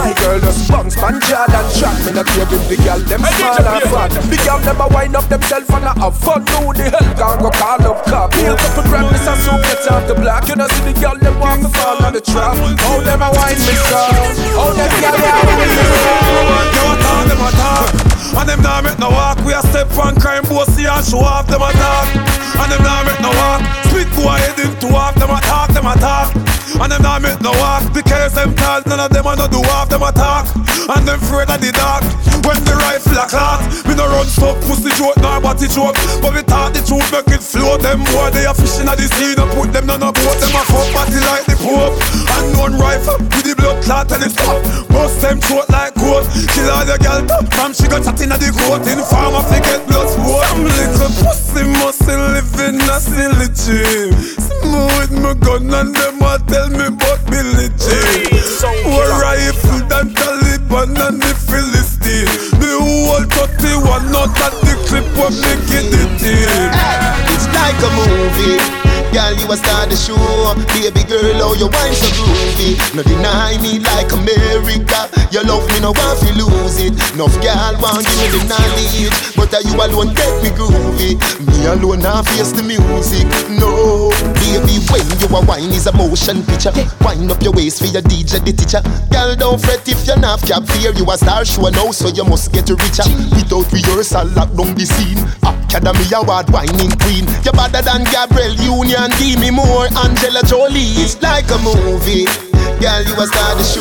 My girl just bounce pan Jordan track. Me not care if the girl them small or fat. The girl never wind up themself and a have fun. Who the hell can go call up cop? Peel couple grand, miss and so get off the block. You know see the girl them want to fall on the trap. Oh, them a wine mister. Oh, them girl, yeah, wine mister. Yo, talk them a talk And them nah make no walk. We a step on crime bossy and show off them a talk. And them nah make no walk. Spit go ahead into walk. Them a talk, them a talk. And them nah make no walk. Because them tall None of them a no do half Them a talk. And them afraid of the dark. When the rifle a clock Me no run stop. Pussy joke nor body joke. But we talk the truth Make it float Them boy they a fishing at the sea. No put them none a boat Them a fuck. Body like the Pope. Unknown rifle With the blood clot and it stop. Bust them throat like goat. Kill all the girl From she got chat in the coat In farm of get blood sport Some little pussy muscle live in a silly Smooth my gun and them a tell me about Billie Jean. More rifle than Taliban and the Philistine. The whole 31 not at the clip what me get it in It's like a movie. Girl, you a star the show. Baby girl, how you wine so groovy. No deny me like America. You love me, no want to lose it. Enough girl want give me the knowledge, but are you alone get me groovy. Me alone now face the music. No, baby, when you a wine is a motion picture. Wind up your waist for your DJ, the teacher. Girl, don't fret if you're not cap fear. You a star show now, so you must get richer. Without rehearsal, lock down the scene. Academy Award, whining queen. You're better than Gabrielle Union. Give me more Angela Jolie. It's like a movie. Girl, you a star the show.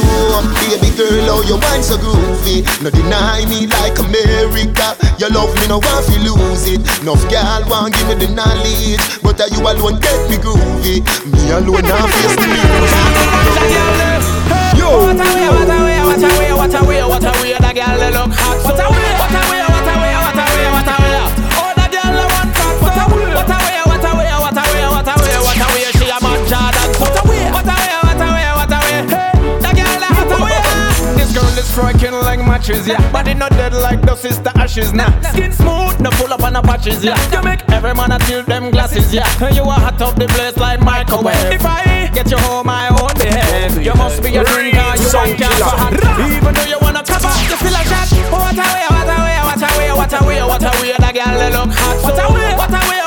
Baby girl, Oh, your wine so groovy. No deny me like America. You love me, no want to lose it. Enough girl want give me the knowledge, but are you alone get me groovy. Me alone now face the music. Yo. What a way, what a way, what a way, what a way, what a way, that girl look hot. What a way, what a way, striking like matches, yeah. Body not dead like the sister ashes, nah. Skin smooth, no pull up on the patches, yeah. You make every man a tilt them glasses, yeah. And You are hot up the place like microwave. If I get you home, I own the head. You must be a drinker, you want cancer hot. Even though you wanna cover, you feel a shot. What a way, what a way, what a way, what a way, what a way. That girl look hot. What a way, what a way, what a way,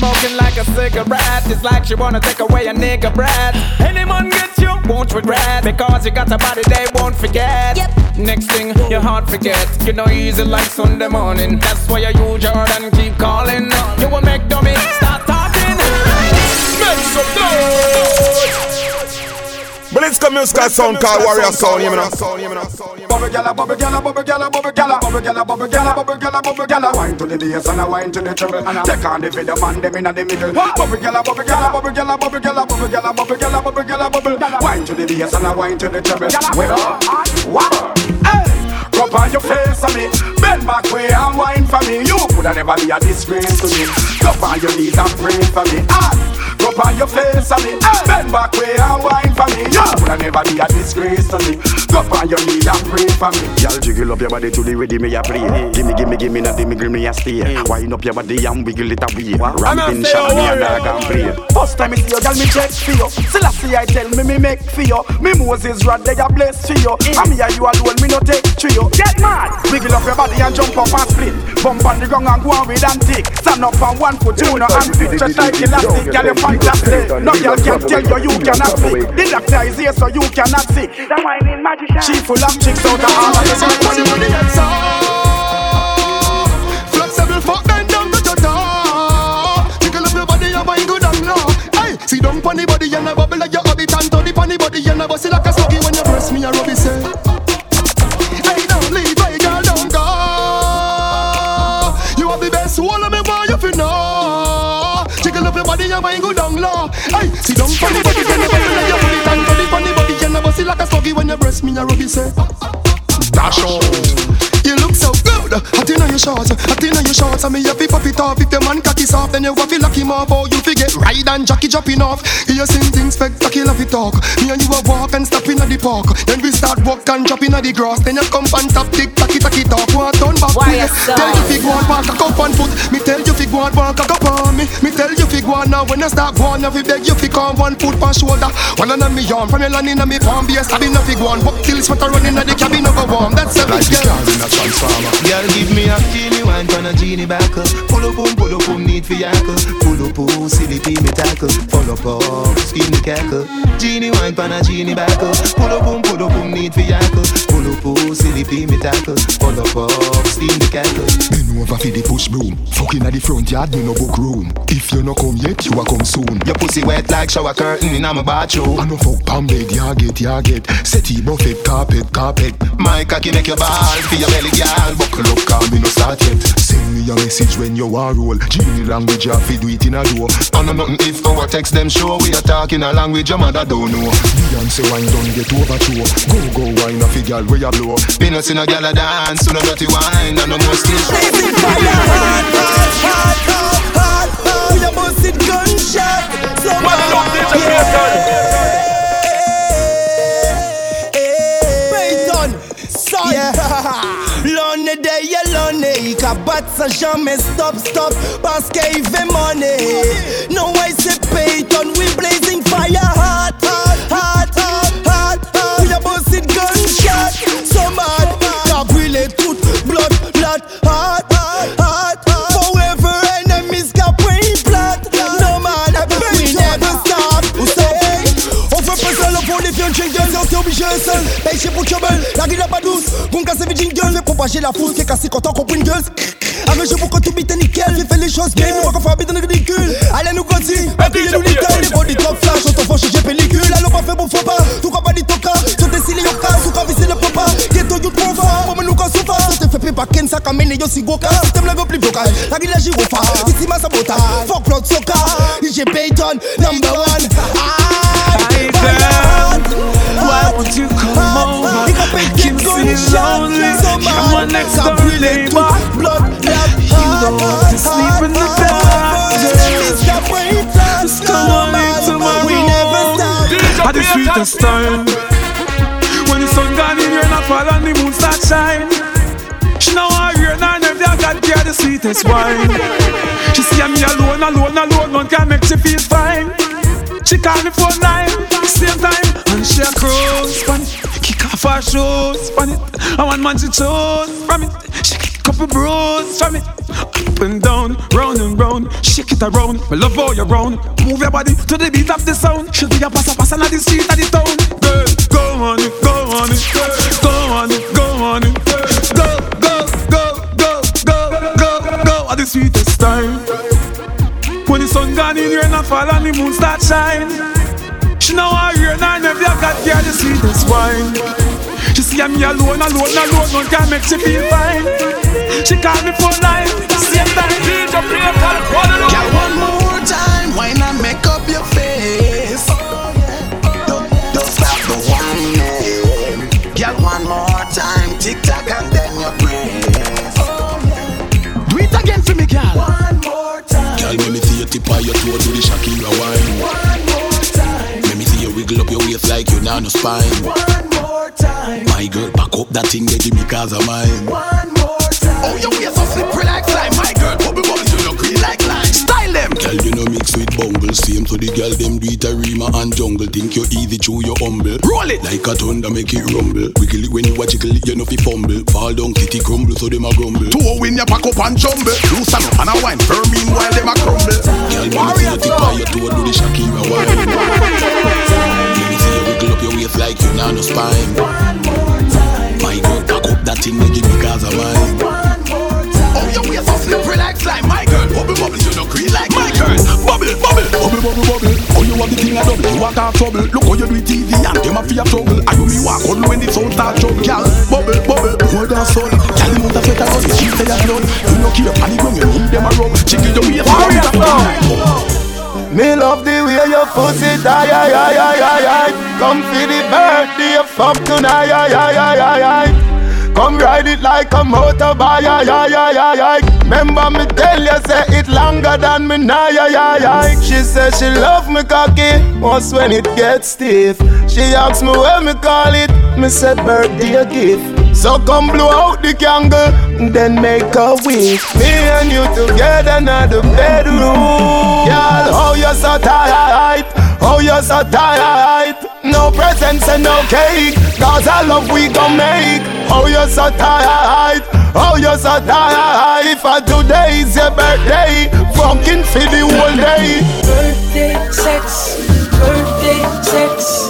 smoking like a cigarette. It's like she wanna take away a nigga breath. Any man gets you, won't regret. Because you got a body they won't forget. Yep. Next thing, your heart forget. You know easy like Sunday morning. That's why you use Jordan keep calling. You will make dummy start talking. Make some noise. But it's come musical sound called Warrior Sound, you know. Bubble gala, bubble gala, bubble gala, bubble gala, bubble gala, bubble gala, bubble gala, bubble gala. Wine to the bass and a wine to the treble. And I take on the video man, them inna the middle. Bubble gala, bubble gala, bubble gala, bubble gala, bubble gala, bubble gala, bubble gala, bubble. Wine to the bass and a wine to the treble. Well, what? Rub on your face on me. Bend back way and wine for me. You coulda never be a disgrace to me. Go on your knees and pray for me. Ah, rub on your face on me. Bend back way and wine for me. You coulda never be a disgrace to me. Go on your knees and pray for me. Y'all jiggle up your body to the rhythm me a play. Gimme, gimme, gimme, not gimme, gimme a stay. Wind up your body and wiggle it away. Ramping shot me a dog and play. First time me see you, girl, me check for you. Selassie, I tell me, me make for you. Me Moses rod, they a bless for you. And me and you alone, me no take trio. Get mad, wiggle up your body and jump up and split. Bump on the ground and go on with antique. Stand up on one foot, you know, and fit just like elastic. Girl, you fantastic. No girl can tell you you cannot speak. The doctor is here, so you cannot see. The whining magician. She full of chicks out of all of the money, money, get so. Flexible fuck bend down to your door. Jiggle up your body and wine good and low. Hey, see down pon the body and a bubble like your habit and turn the pon the body and a bust it like a sluggy when you press me a rubby say. Hey, don't leave, hey girl, don't go. You have the best whole of me, boy, if you know. Jiggle up your body and wine good and low. Hey, see down the body and a bubble like your habit and turn the the body and a bust it like a sluggy when you press me a rubby say. Dash out. You look so good, hot inna your shorts, hot inna your shorts. And me have to pop it off if your man cocky soft, then you have to lock him up. Or you forget ride and jockey dropping off. You sing things spectacular fi talk. Me and you a walk and stop inna the park. Then we start walk and drop inna the grass. Then you come and tap tick tacky tacky talk. One turn back Why way. you so? Tell you fi go and walk a cup on foot. Me tell you fi go and walk a cup on me. Me tell you fi go and now when you start going, you fi beg you fi come one foot on shoulder. One on me arm from your land inna me palm. Be a stabbing no fi go and walk till sweat a run inna the cabin no go warm. That's a big girl. Girl, give me a feeling, wine pan a genie back up. Pull up, boom, pull up, boom, need for yakka. Pull up, boom, silly pee me tackle. Pull up, oh, skin the cackle. Genie wine pan a genie back up. Pull up, boom, pull up, boom, need for yakka. Pull up, oh, silly pee me tackle. Pull up, oh, skin the cackle. Bend over for the push broom. Fucking at the front yard, me no book room. If you no come yet, you a come soon. Your pussy wet like shower curtain in my bathroom. I no fuck palm bed, ya get, ya get. Settee buffet, carpet, carpet. My cocky make your ball for your belly, girl. Buckle up, call me no start yet. Send me a message when you are roll. Genie language, you fi do it in a door. I know nothing if our text them show we are talking a language your mother don't know. Beyonce wine done get overthrow. Go go wine a girl where you blow. No see no gyal a dance, so no dirty wine and no more skill. We a bust it gunshot. Man, I love DJ Payton. Ka bat sa jamais stop stop i ve money. No way Mais propager la fousse Qui est cassé quand on comprend une gueule. Arrangez pour que tout bite nickel. J'ai fait les choses bien pas qu'on fait habiter dans le ridicule Allez nous continue Après nous little Les body top flash On t'en fâche j'ai pellicule. Allons pas fait bon faux pas. Tout cas pas dit toka Sauter si les yoka Tout cas visser le papa Ghetto you trouve Pour nous qu'on souffre Sauter fait pas Ken ça comme yo si goka. Système la go plus vocal. La gueule la girofa Ici ma sabota Fuck Lord Soka. DJ Payton Number one. Hey girl, why won't you come over? You seem lonely. Come on next door, neighbor. You don't want to sleep in the dark. Just come on into my room. At the sweetest time, when the sun gone in, you're not fall and the moon start shine. She know I hear now never got care the sweetest wine. She see me alone, alone, alone, none can make she feel fine. She call me phone line, same time, and she a cruise it. Kick shoes on it. I want man to choose from it. Kick up a bruise from it. Up and down, round and round, shake it around. Me love how you round. Move your body to the beat of the sound. Should be a pass a pass on the street of the town. Girl, go on it, go on it, go on it, go on it. Go, go, go, go, go, go, go. At the sweetest time. When the sun gone in, rain and fall and the moon start shine. She know I hear now never got care the sweetest wine. She see me alone, alone, alone, none can make she feel fine. She call me for life, same time. DJ play a call, one and Girl, one more time, why not make up your face? Don't, don't stop the whining. Girl, one more time, tick tock and then you praise. Do it again for me, girl. One more time. Girl, let me see you tip on your toe to the Shakira wine. One wiggle up your waist like you not no spine. One more time. My girl, back up that thing they give me cause of mine. One more time. Oh, your waist so slippery like slime. My girl, bubble bubble, you look green like lime. Style them. Girl, you know mix with bungle. Same to the girl, them do it a rima and jungle. Think you easy, chew your humble. Roll it like a thunder, make it rumble. Wiggle it when you jiggle it, you know fi fumble. Fall down, kitty crumble, so them a grumble. Two when you pack up and jumble. Loose and up and a wine. Firm meanwhile them a crumble. Pussy die, ay, ay, ay, ay, ay. Come for the birthday, fuck tonight, ay, ay, ay, ay, ay. Come ride it like a motorbike, ay, ay, ay, ay, ay. Remember me tell you, say it longer than me now, ay, ay, ay. She said she love me cocky, once when it gets stiff. She asks me where me call it, me said birthday gift. So come blow out the candle, then make a wish. Me and you together in the bedroom. Girl, oh you're so tight, oh you're so tight. No presents and no cake, cause I love we gon' make. Oh you're so tight, oh you're so tight. For today is your birthday, funkin' for the whole day. Birthday sex, birthday sex.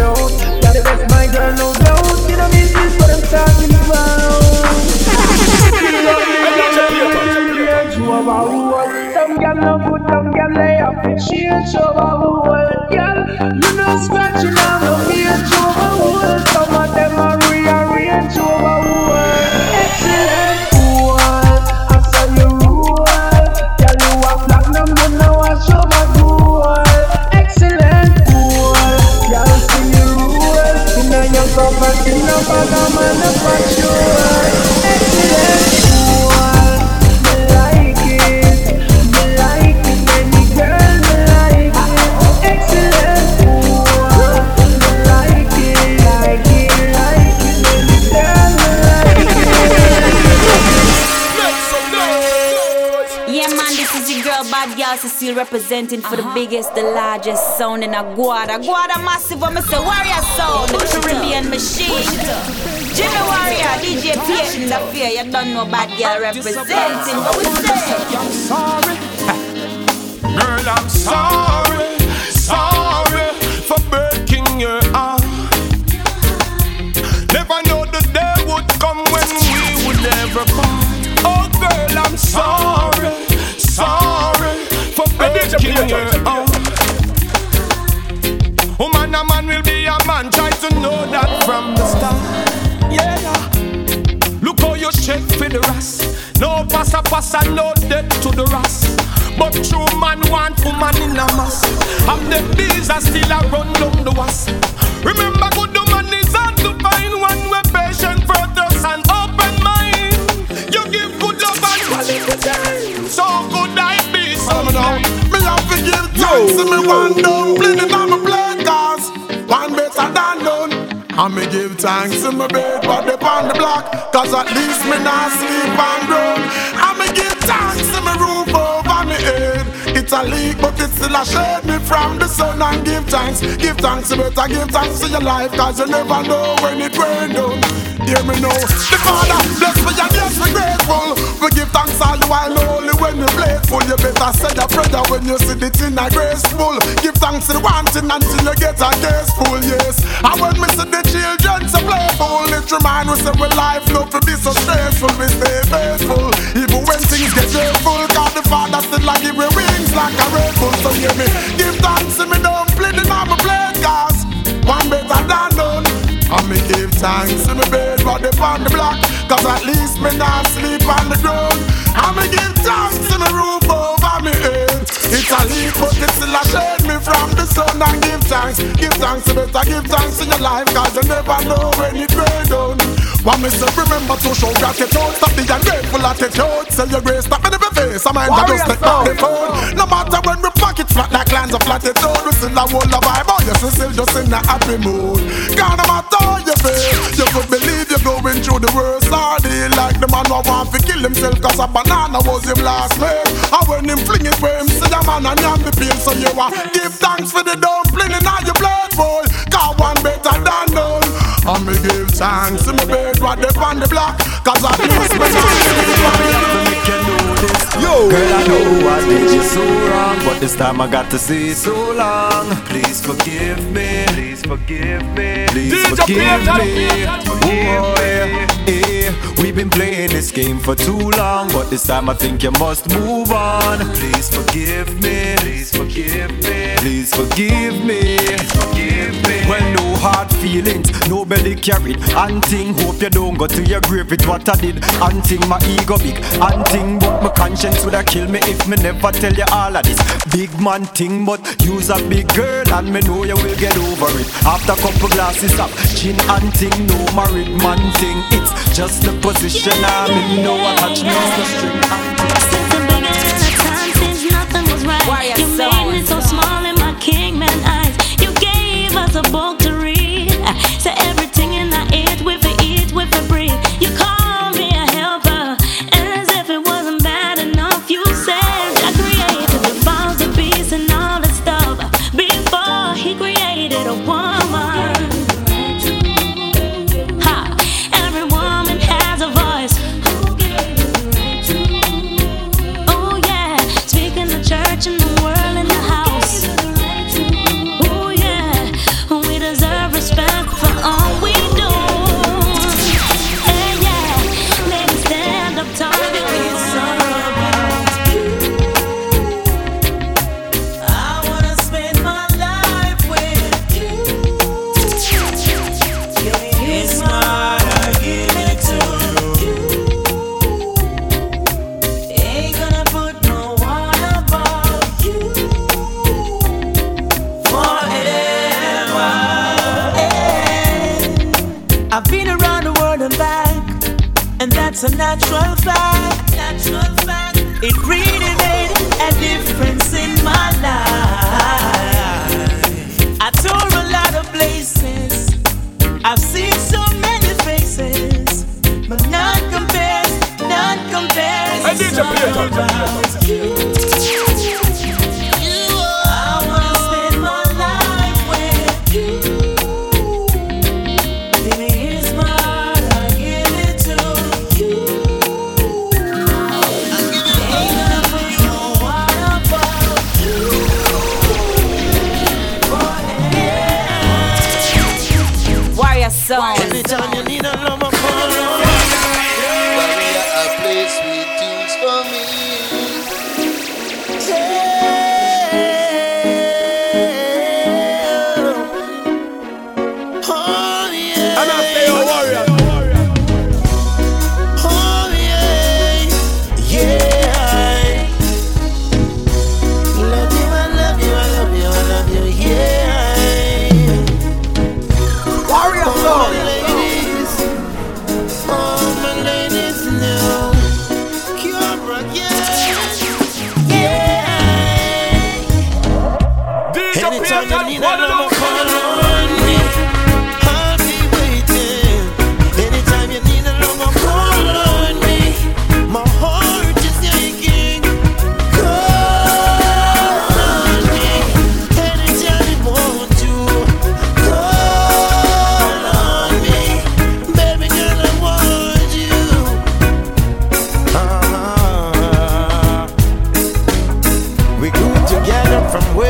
road representing for the uh-huh. biggest, the largest sound in Aguada. Aguada massive, I'm say warrior sound, the Caribbean machine. Jimmy Warrior, DJ P in the fear, you don't know bad girl representing. What we say? I'm sorry, girl, I'm sorry, sorry for breaking your heart. Never know the day would come when we would never come. Oh, girl, I'm sorry breaking your heart. Woman, oh. oh, a man will be a man. Try to know that from the start. Yeah, Look how you shake for the rest. No passa passa, no debt to the rest. But true man want woman in a mass. Have the bees are still a run down the was. Remember, good woman is hard to find one with patient, virtuous, and open mind. You give good love and quality time. So good I be so now give thanks to me one dumpling in my plate cause one better than none. And me give thanks to my bed but they on the block Cause at least me not sleep and groan And me give thanks to my roof over me head. It's a leak but it still a shade me from the sun. And give thanks, give thanks, you better give thanks to your life Cause you never know when it rain down Hear me now. The Father bless me and yes we grateful. We give thanks all the while only when we playful. You better say your prayer when you see the thing a graceful. Give thanks to the one thing until you get a graceful. Yes. And when we see the children so playful, it remind us that we life not to be so stressful. We stay faithful even when things get dreadful. God the Father still like give me wings like a red bull. So hear me. Give thanks to me don't play the number plate cause one better than none. And me give thanks to me bed but they on the block. Cause at least me not sleep on the ground. And me give thanks to me roof over me head It's a leak but it still a shade me from the sun And give thanks, give thanks to better give thanks in your life Cause you never know when it will done What me say remember to show gratitude Stop the ungrateful attitude Say your grace stop me the face I mind just take back the phone. No matter when we pocket flat like lands of latitude We still a whole of vibe Oh yes we still just in a happy mood. God no matter how you feel You could believe you're going through the worst ordeal Like the man who want to kill himself Cause a banana was him last meal And when him fling it where him see a man and yam the peel So you want give thanks for the dumpling in all your blood bowl Cause one better than none. And me give thanks to me bed what they on the block. Cause at least me Yo, girl, I know I did you so wrong, but this time I got to say so long. Please forgive me. Please forgive me. Please forgive me. Oh, yeah, yeah. We've been playing this game for too long, but this time I think you must move on. Please forgive me. Please forgive me. Please forgive me. Forgive me. Well, no hard feelings, no belly carried. Hunting, hope you don't go to your grave with what I did. Hunting, my ego big. Hunting, but my conscience would have killed me if me never tell you all of this. Big man thing, but you's a big girl and me know you will get over it. After couple glasses of chin and thing, no married man thing. It's just the position I'm in. No attachments, no string. Since nothing was right, you made me so small in my kingman eyes. You gave us a book to read. So everything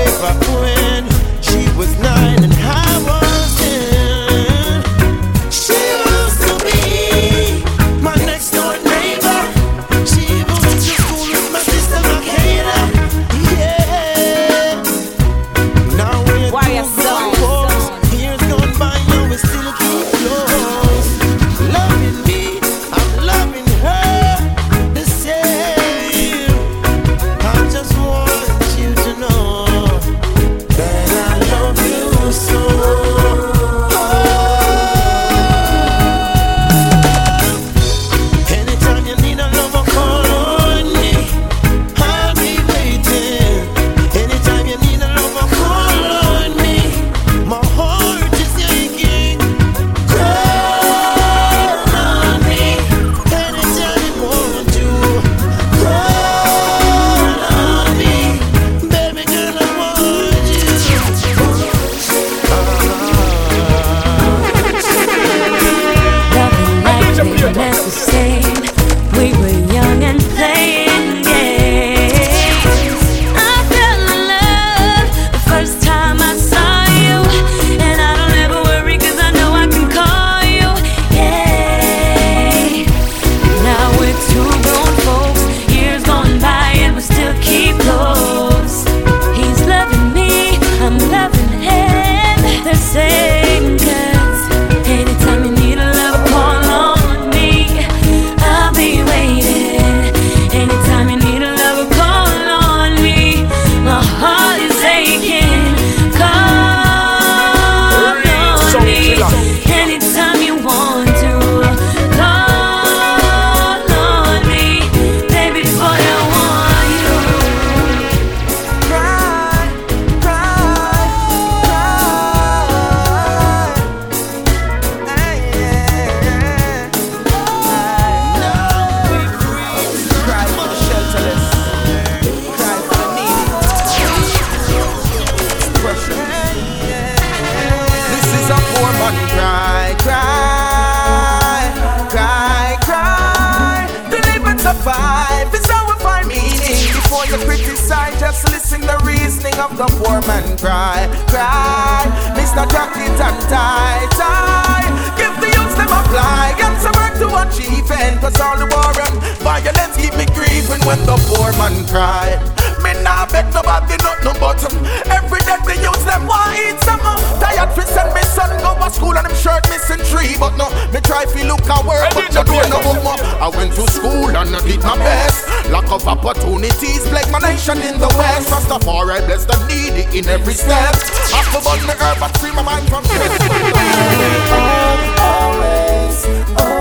way back when she of the poor man cry, cry. Mr. Jacket and tie, tie. Give the youths them apply. Get some work to achieve and cause all the war and violence keep me grieving when the poor man cry. Me nah beg nobody nothing but um, every day the youths them want eat something. Tired fi send me son go to school and him shirt missing three, but no, me try fi look at work, but no door no book more. I went to school and I did my best. Lack of opportunities plague my nation in the west. Rastafari bless the needy in every step. After burn the herb and free my mind from Always, always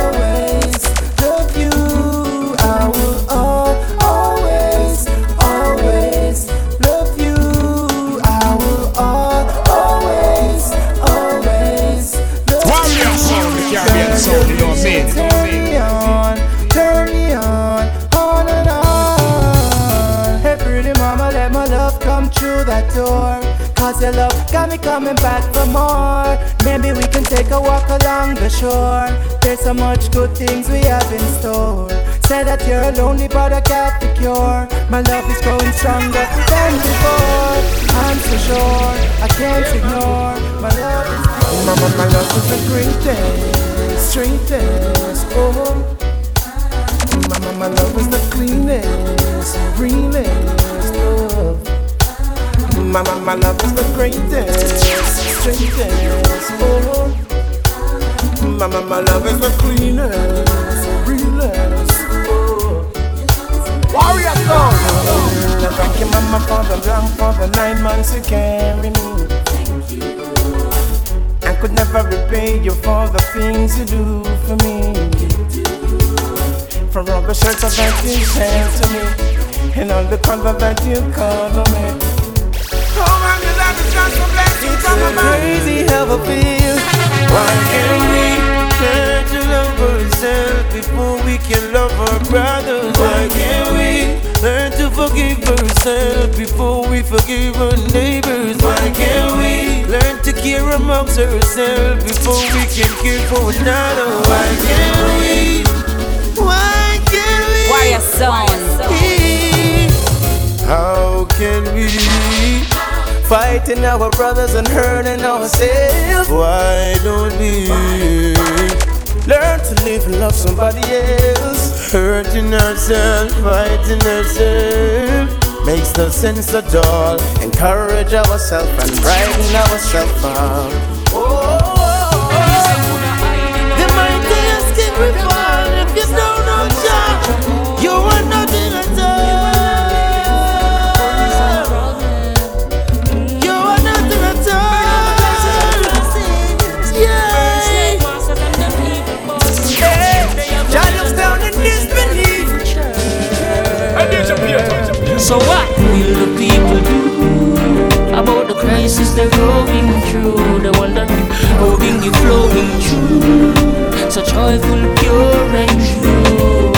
door. Cause your love got me coming back for more. Maybe we can take a walk along the shore. There's so much good things we have in store. Say that you're a lonely but I got the cure. My love is growing stronger than before. I'm so sure I can't ignore. My love is Mama, my love is the greatest, straightest. Oh, Mama, my love is the cleanest, realest love. Oh. Mama, my love is the greatest, straightest. Oh, Mama, my love is the cleanest, realest. Oh, Warrior song. I thank you, Mama, for the long, for the nine months you carry me. I could never repay you for the things you do for me. From all the shirts that you sent to me, and all the color that you cover me. It's from so above. crazy how I feel. Why can't we learn to love ourselves before we can love our brothers? Why can't we learn to forgive ourselves before we forgive our neighbors? Why can't we learn to care amongst ourselves before we can care for another? Why can't we? Why can't we? Warrior Sound. How Fighting our brothers and hurting ourselves. Why don't we learn to live and love somebody else? Hurting ourselves, fighting ourselves. Makes no sense at all. Encourage ourselves and brighten ourselves up. Oh, about the crisis they're going through? They wondering how bring you flowing through, so joyful, pure and true.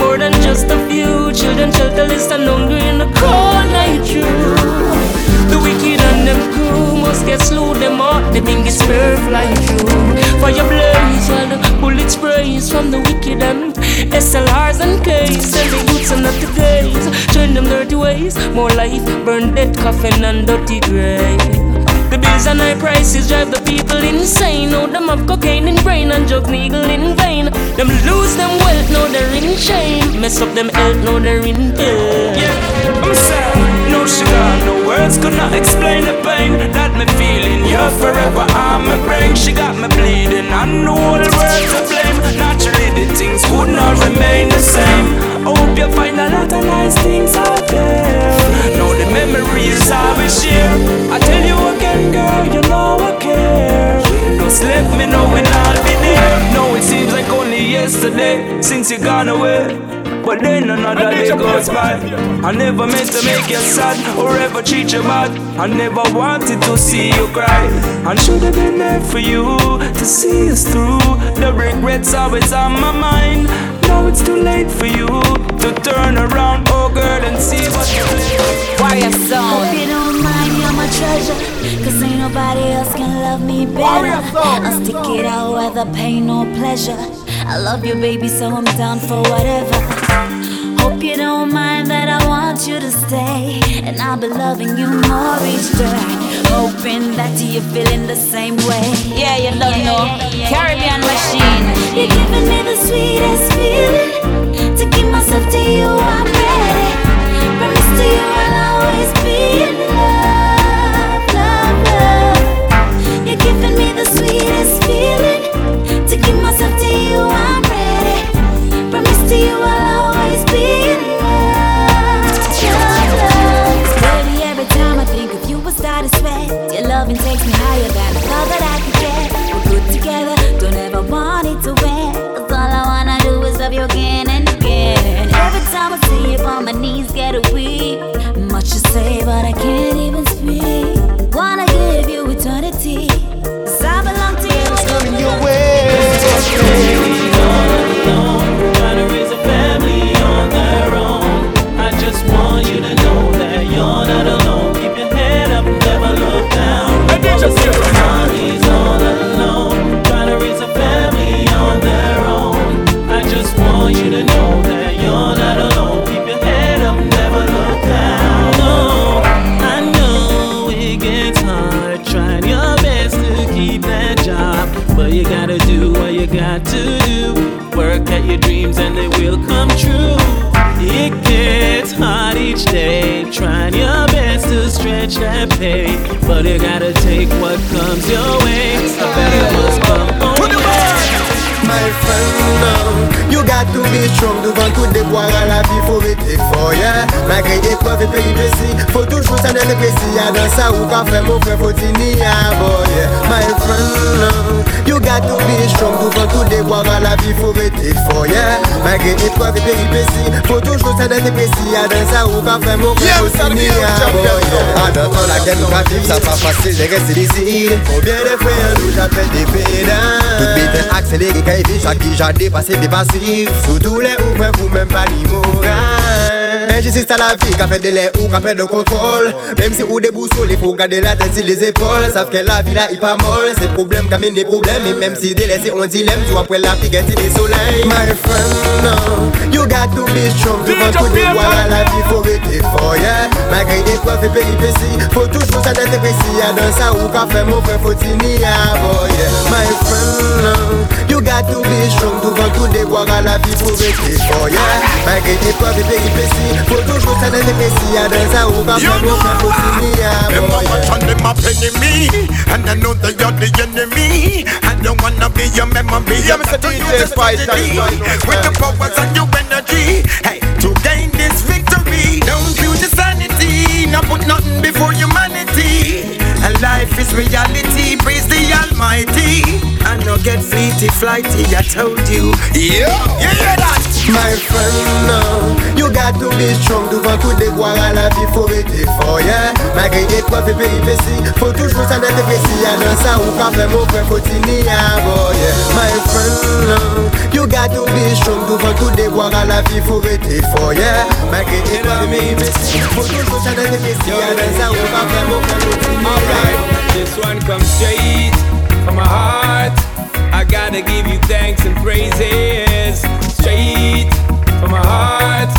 More than just a few children shelterless and hungry in the cold night through. Get slew them out. The thing is fair fly through. Fire blaze while the bullets sprays from the wicked and SLRs and Ks and the youths and not the gays. Turn them dirty ways. More life, burn dead coffin and dirty grave. The bills and high prices drive the people insane. Now them have cocaine in brain and drug needle in vain. Them lose them wealth, now they're in shame. Mess up them health, now they're in pain. Yeah, I'm sad, no sugar, no words could not explain the pain that me feeling. You're forever on my brain. She got me bleeding, I know all the words to blame. Naturally, the things could not remain the same. I hope you find a lot of nice things out there. Know the memories I will share. I tell you again, girl, you know I care. Just let me know when I'll be there. No, it seems like only yesterday since you gone away. But then another day goes by. I never meant to make you sad or ever treat you bad. I never wanted to see you cry. I should have been there for you to see us through. The regrets always on my mind. Now it's too late for you to turn around, oh girl, and see what you Warrior song. Hope you don't mind, you're my treasure. Cause ain't nobody else can love me better. I'll stick it out whether pain or pleasure. I love you, baby, so I'm down for whatever. Hope you don't mind that I want you to stay. And I'll be loving you more each day. Hoping that you're feeling the same way. Yeah, you don't know. Caribbean machine. You're giving me the sweetest feeling. To give myself to you, I'm ready. Promise to you I'll always be in love, love, love. You're giving me the sweetest feeling. To give myself to you, I'm ready. Promise to you I'll loving takes me higher than I thought that I could get. We're good together, don't ever want it to end. 'Cause all I wanna do is love you again and again. Every time I see you on my knees, get weak. Trying your best to stretch that pay, but you gotta take what comes your way. A better must come on. My friend, now, you got to be strong devant tout déboire à la vie, faut rester fort, yeah. Malgré épreuve et péripéties, faut toujours s'en aller précis. Y'a dans ça ou qu'a fait mon frère, faut t'y nier, boy, yeah. My friend, you got to be strong devant tout déboire à la vie, faut rester fort, yeah. Malgré épreuve et péripéties, faut toujours s'en aller précis. Y'a dans ça ou qu'a fait mon frère, faut t'y nier, boy, yeah. En temps la guerre nous va vivre, ça pas facile de rester ici. Combien de frères nous j'appelle des pédants. Tout vite accéléré, quand il vit, chaque qui j'ai dépassé des Soutou le ou fè pou mèm pa li moral Enjistis ta la fi, ka fè de lè ou ka fè de kontrol Mèm si ou de bousou, li fò gade la tèt si les épol Sav ke la vi la i pa mol, se problem kamine de problem E mèm si de lè si on dilem, tu apwè la fi gen si de soley My friend, no, you got to be strong. Tu vas kouni wala la fi fò re fort, yeah. Malgré des preuves et péripéties, faut toujours s'adapter précis. Y'a dans ça ou qu'a fait mon frère, faut à boy, yeah. My friend, you got to be strong. Devant tout déboire à la vie, faut être fort, yeah. Malgré des preuves et péripéties, faut toujours s'adapter précis. Y'a dans ça ou qu'a fait mon frère, faut à boy, yeah. Them a penny me And I know that you're the enemy I don't wanna be your memory Yeah, Mr. DJ Spice With the powers and your energy Hey, to gain this victory Don't use your put nothing before humanity. And life is reality Praise the Almighty. And no get fleety flighty I told you. Yeah, yeah, yeah that My friend, no. You got to be strong Devant tout déboire à la vie Faut être fort, yeah Malgré des preuves et péripéties Faut toujours s'en être précis Y'a dans ça ou fait mon frère Faut t'y à boy, yeah. My friend, no. You got to be strong Devant tout déboire à la vie Faut être fort, yeah Malgré des preuves et péripéties Faut toujours s'en être précis Y'a dans ça ou fait mon frère Faut t'y Alright, this one comes straight from my heart. I gotta give you thanks and praises straight from my heart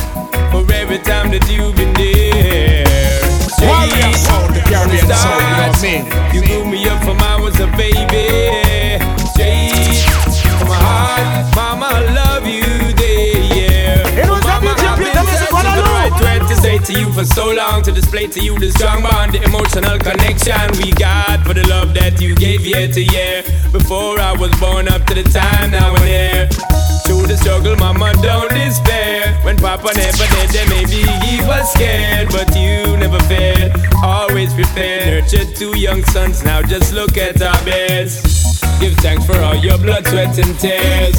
for every time that you've been there. Warrior sound, the Caribbean from sound, you know what I mean? You grew me up from I was a baby. Straight from my heart, Mama, I love you there. Yeah. Mama, I've been searching for the right word to say to you for so long to display to you the strong bond, the emotional connection we got for the love that you gave year to year. Before I was born up to the time now and here. Through the struggle, mama, don't despair. When papa never did, then maybe he was scared. But you never failed, always prepared. Nurtured two young sons, now just look at our beds. Give thanks for all your blood, sweat, and tears.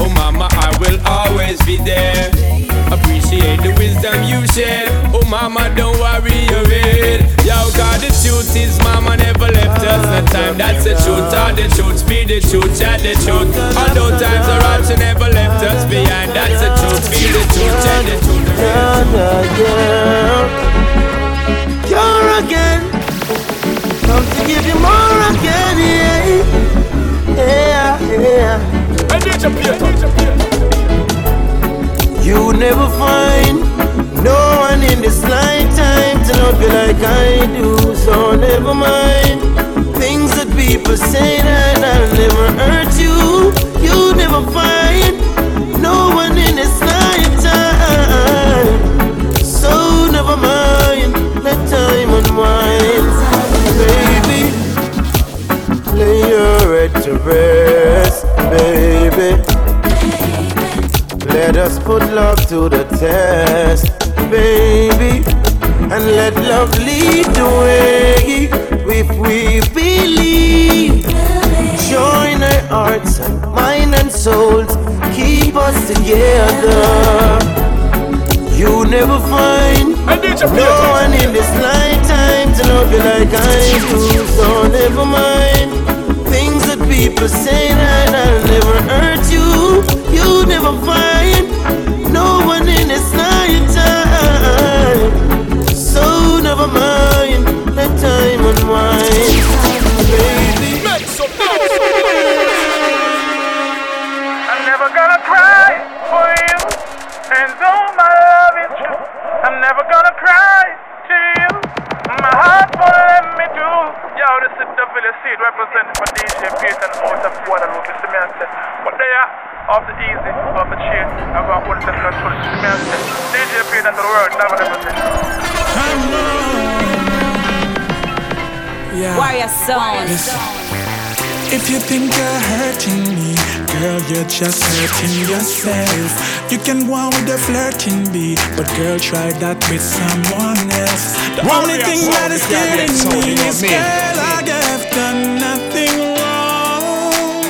Oh, mama, I will always be there. Appreciate the wisdom you share. Oh, mama, don't worry your head. Yo, God, the truth is, mama never left us. No time, that's the truth. All the truth, speed the truth, chat the truth. Although times are hard, she never left us behind. That's the truth, feel the truth, chat the truth. You're again. Come to give you more again, yeah. You never find no one in this lifetime to love you like I do. So never mind things that people say that I'll never hurt you. You never find no one in this lifetime. So never mind, let time unwind, baby. Lay your head to rest, baby. Let us put love to the test, baby. And let love lead the way if we believe. Join our hearts and mind and souls, keep us together. You never find no one in this lifetime to love you like I do. So never mind people say that I'll never hurt you. You never find no one in this lifetime. So never mind, let time unwind, baby. I'm never gonna cry for you, and though my love is true, I'm never gonna cry to you. My heart won't let me do. Yo, this is the Village Seed representing for DJ Peyton out of Guadeloupe. This is me and but they are off the easy, off the chain. I'm gonna put it in control. This is me and DJ Peyton to the world, never represent. Yeah. Warrior Sound. If you think you're hurting me, girl, you're just hurting yourself. You can go on with the flirting bee, but girl, try that with someone else. The only thing that is killing me is, girl, I have done nothing wrong.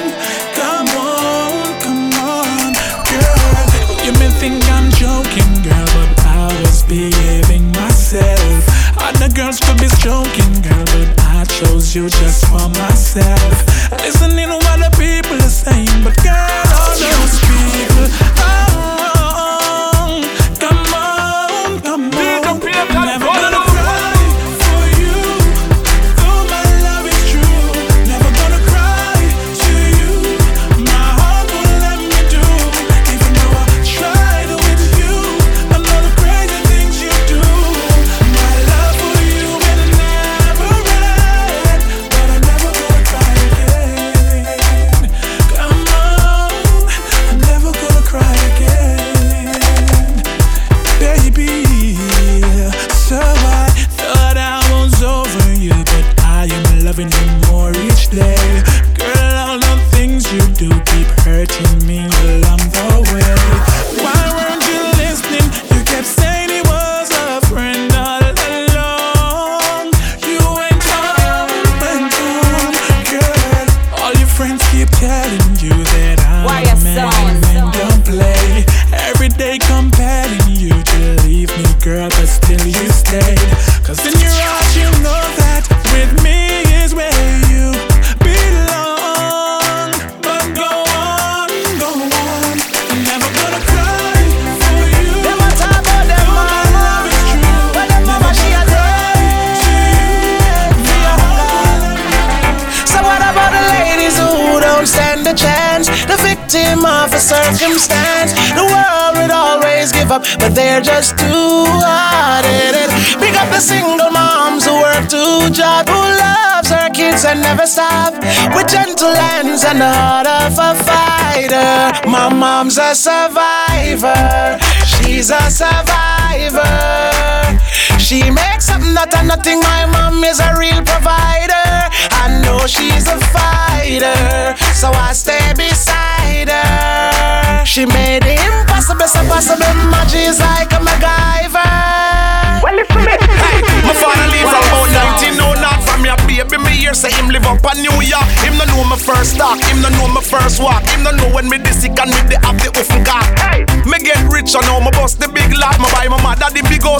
Come on, come on, girl. You may think I'm joking, girl, but I was myself. Other girls could be joking, girl, but I chose you just for myself. Listening to what the people are saying, but girl, all those people.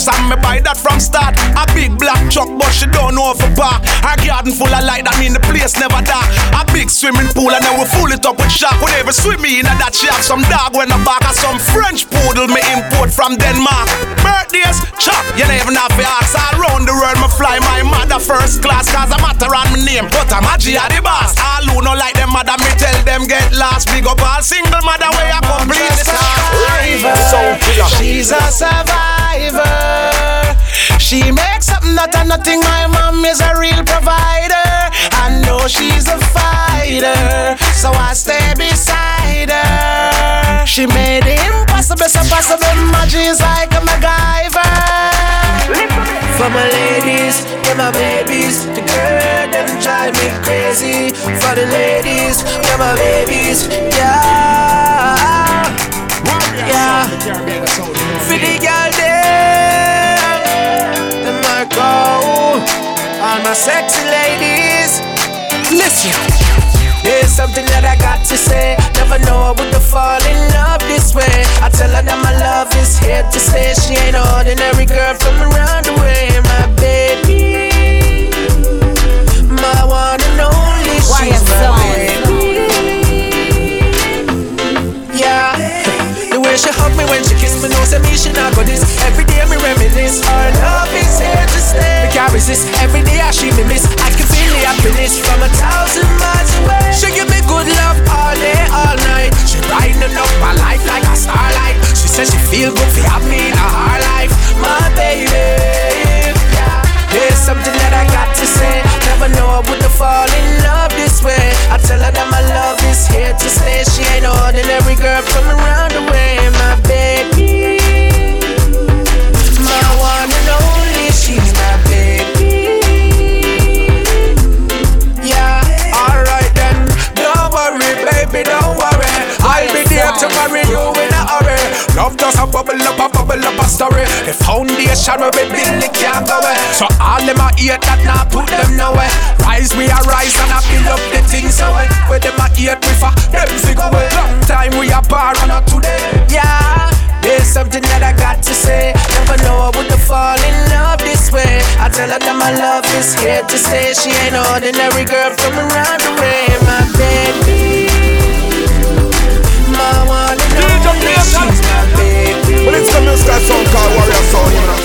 House and me buy that from start. A big black truck, but she don't know for park. Her garden full of light, that mean the place never dark. A big swimming pool and then we full it up with shark. Whenever swim in that she have some dog when the back of some French poodle me import from Denmark. Birthdays, chop, you never have to ask. All round the world me fly my mother first class cause I'm matter on my name. But I'm a G the boss. All who no like them mother, me tell them get lost. Big up all single mother where I complete the survivor. She's a survivor. She makes something out of nothing. My mom is a real provider. I know she's a fighter, so I stay beside her. She made impossible so possible. She's like a MacGyver. For my ladies, yeah, my babies, the girl them drive me crazy. For the ladies, yeah, my babies, yeah, yeah. For the girl all my sexy ladies. Listen. There's something that I got to say. Never know I would have fall in love this way. I tell her that my love is here to stay. She ain't an ordinary girl from around the way, my baby. My one and only, she's my baby. Yeah. The way she hug me when she kiss me, knows that me she not got this. Every day me reminisce, our love is here to stay. Me can't resist. Every day I she me miss. I can feel the happiness from a thousand miles away. She give me good love all day, all night. She brightening up my life like a starlight. She says she feel good for have me in her life, my baby. There's something that I got to say. Never know I would have fall in love this way. I tell her that my love is here to stay. She ain't ordinary girl from around the way, my baby. There to marry you in a hurry. Love just a bubble up, a bubble up a story. The foundation will be built, it can't go away. So all them a hate that now put them nowhere. Rise, we a rise and I build up the things away. Where them a hate me for, them figure away. Long time we are bar and not today. Yeah. There's something that I got to say. Never know I would have fall in love this way. I tell her that my love is here to stay. She ain't ordinary girl from around the I want to baby. But it's a song called Warrior you know.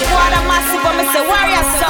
You want a massive, but me say Warrior Song.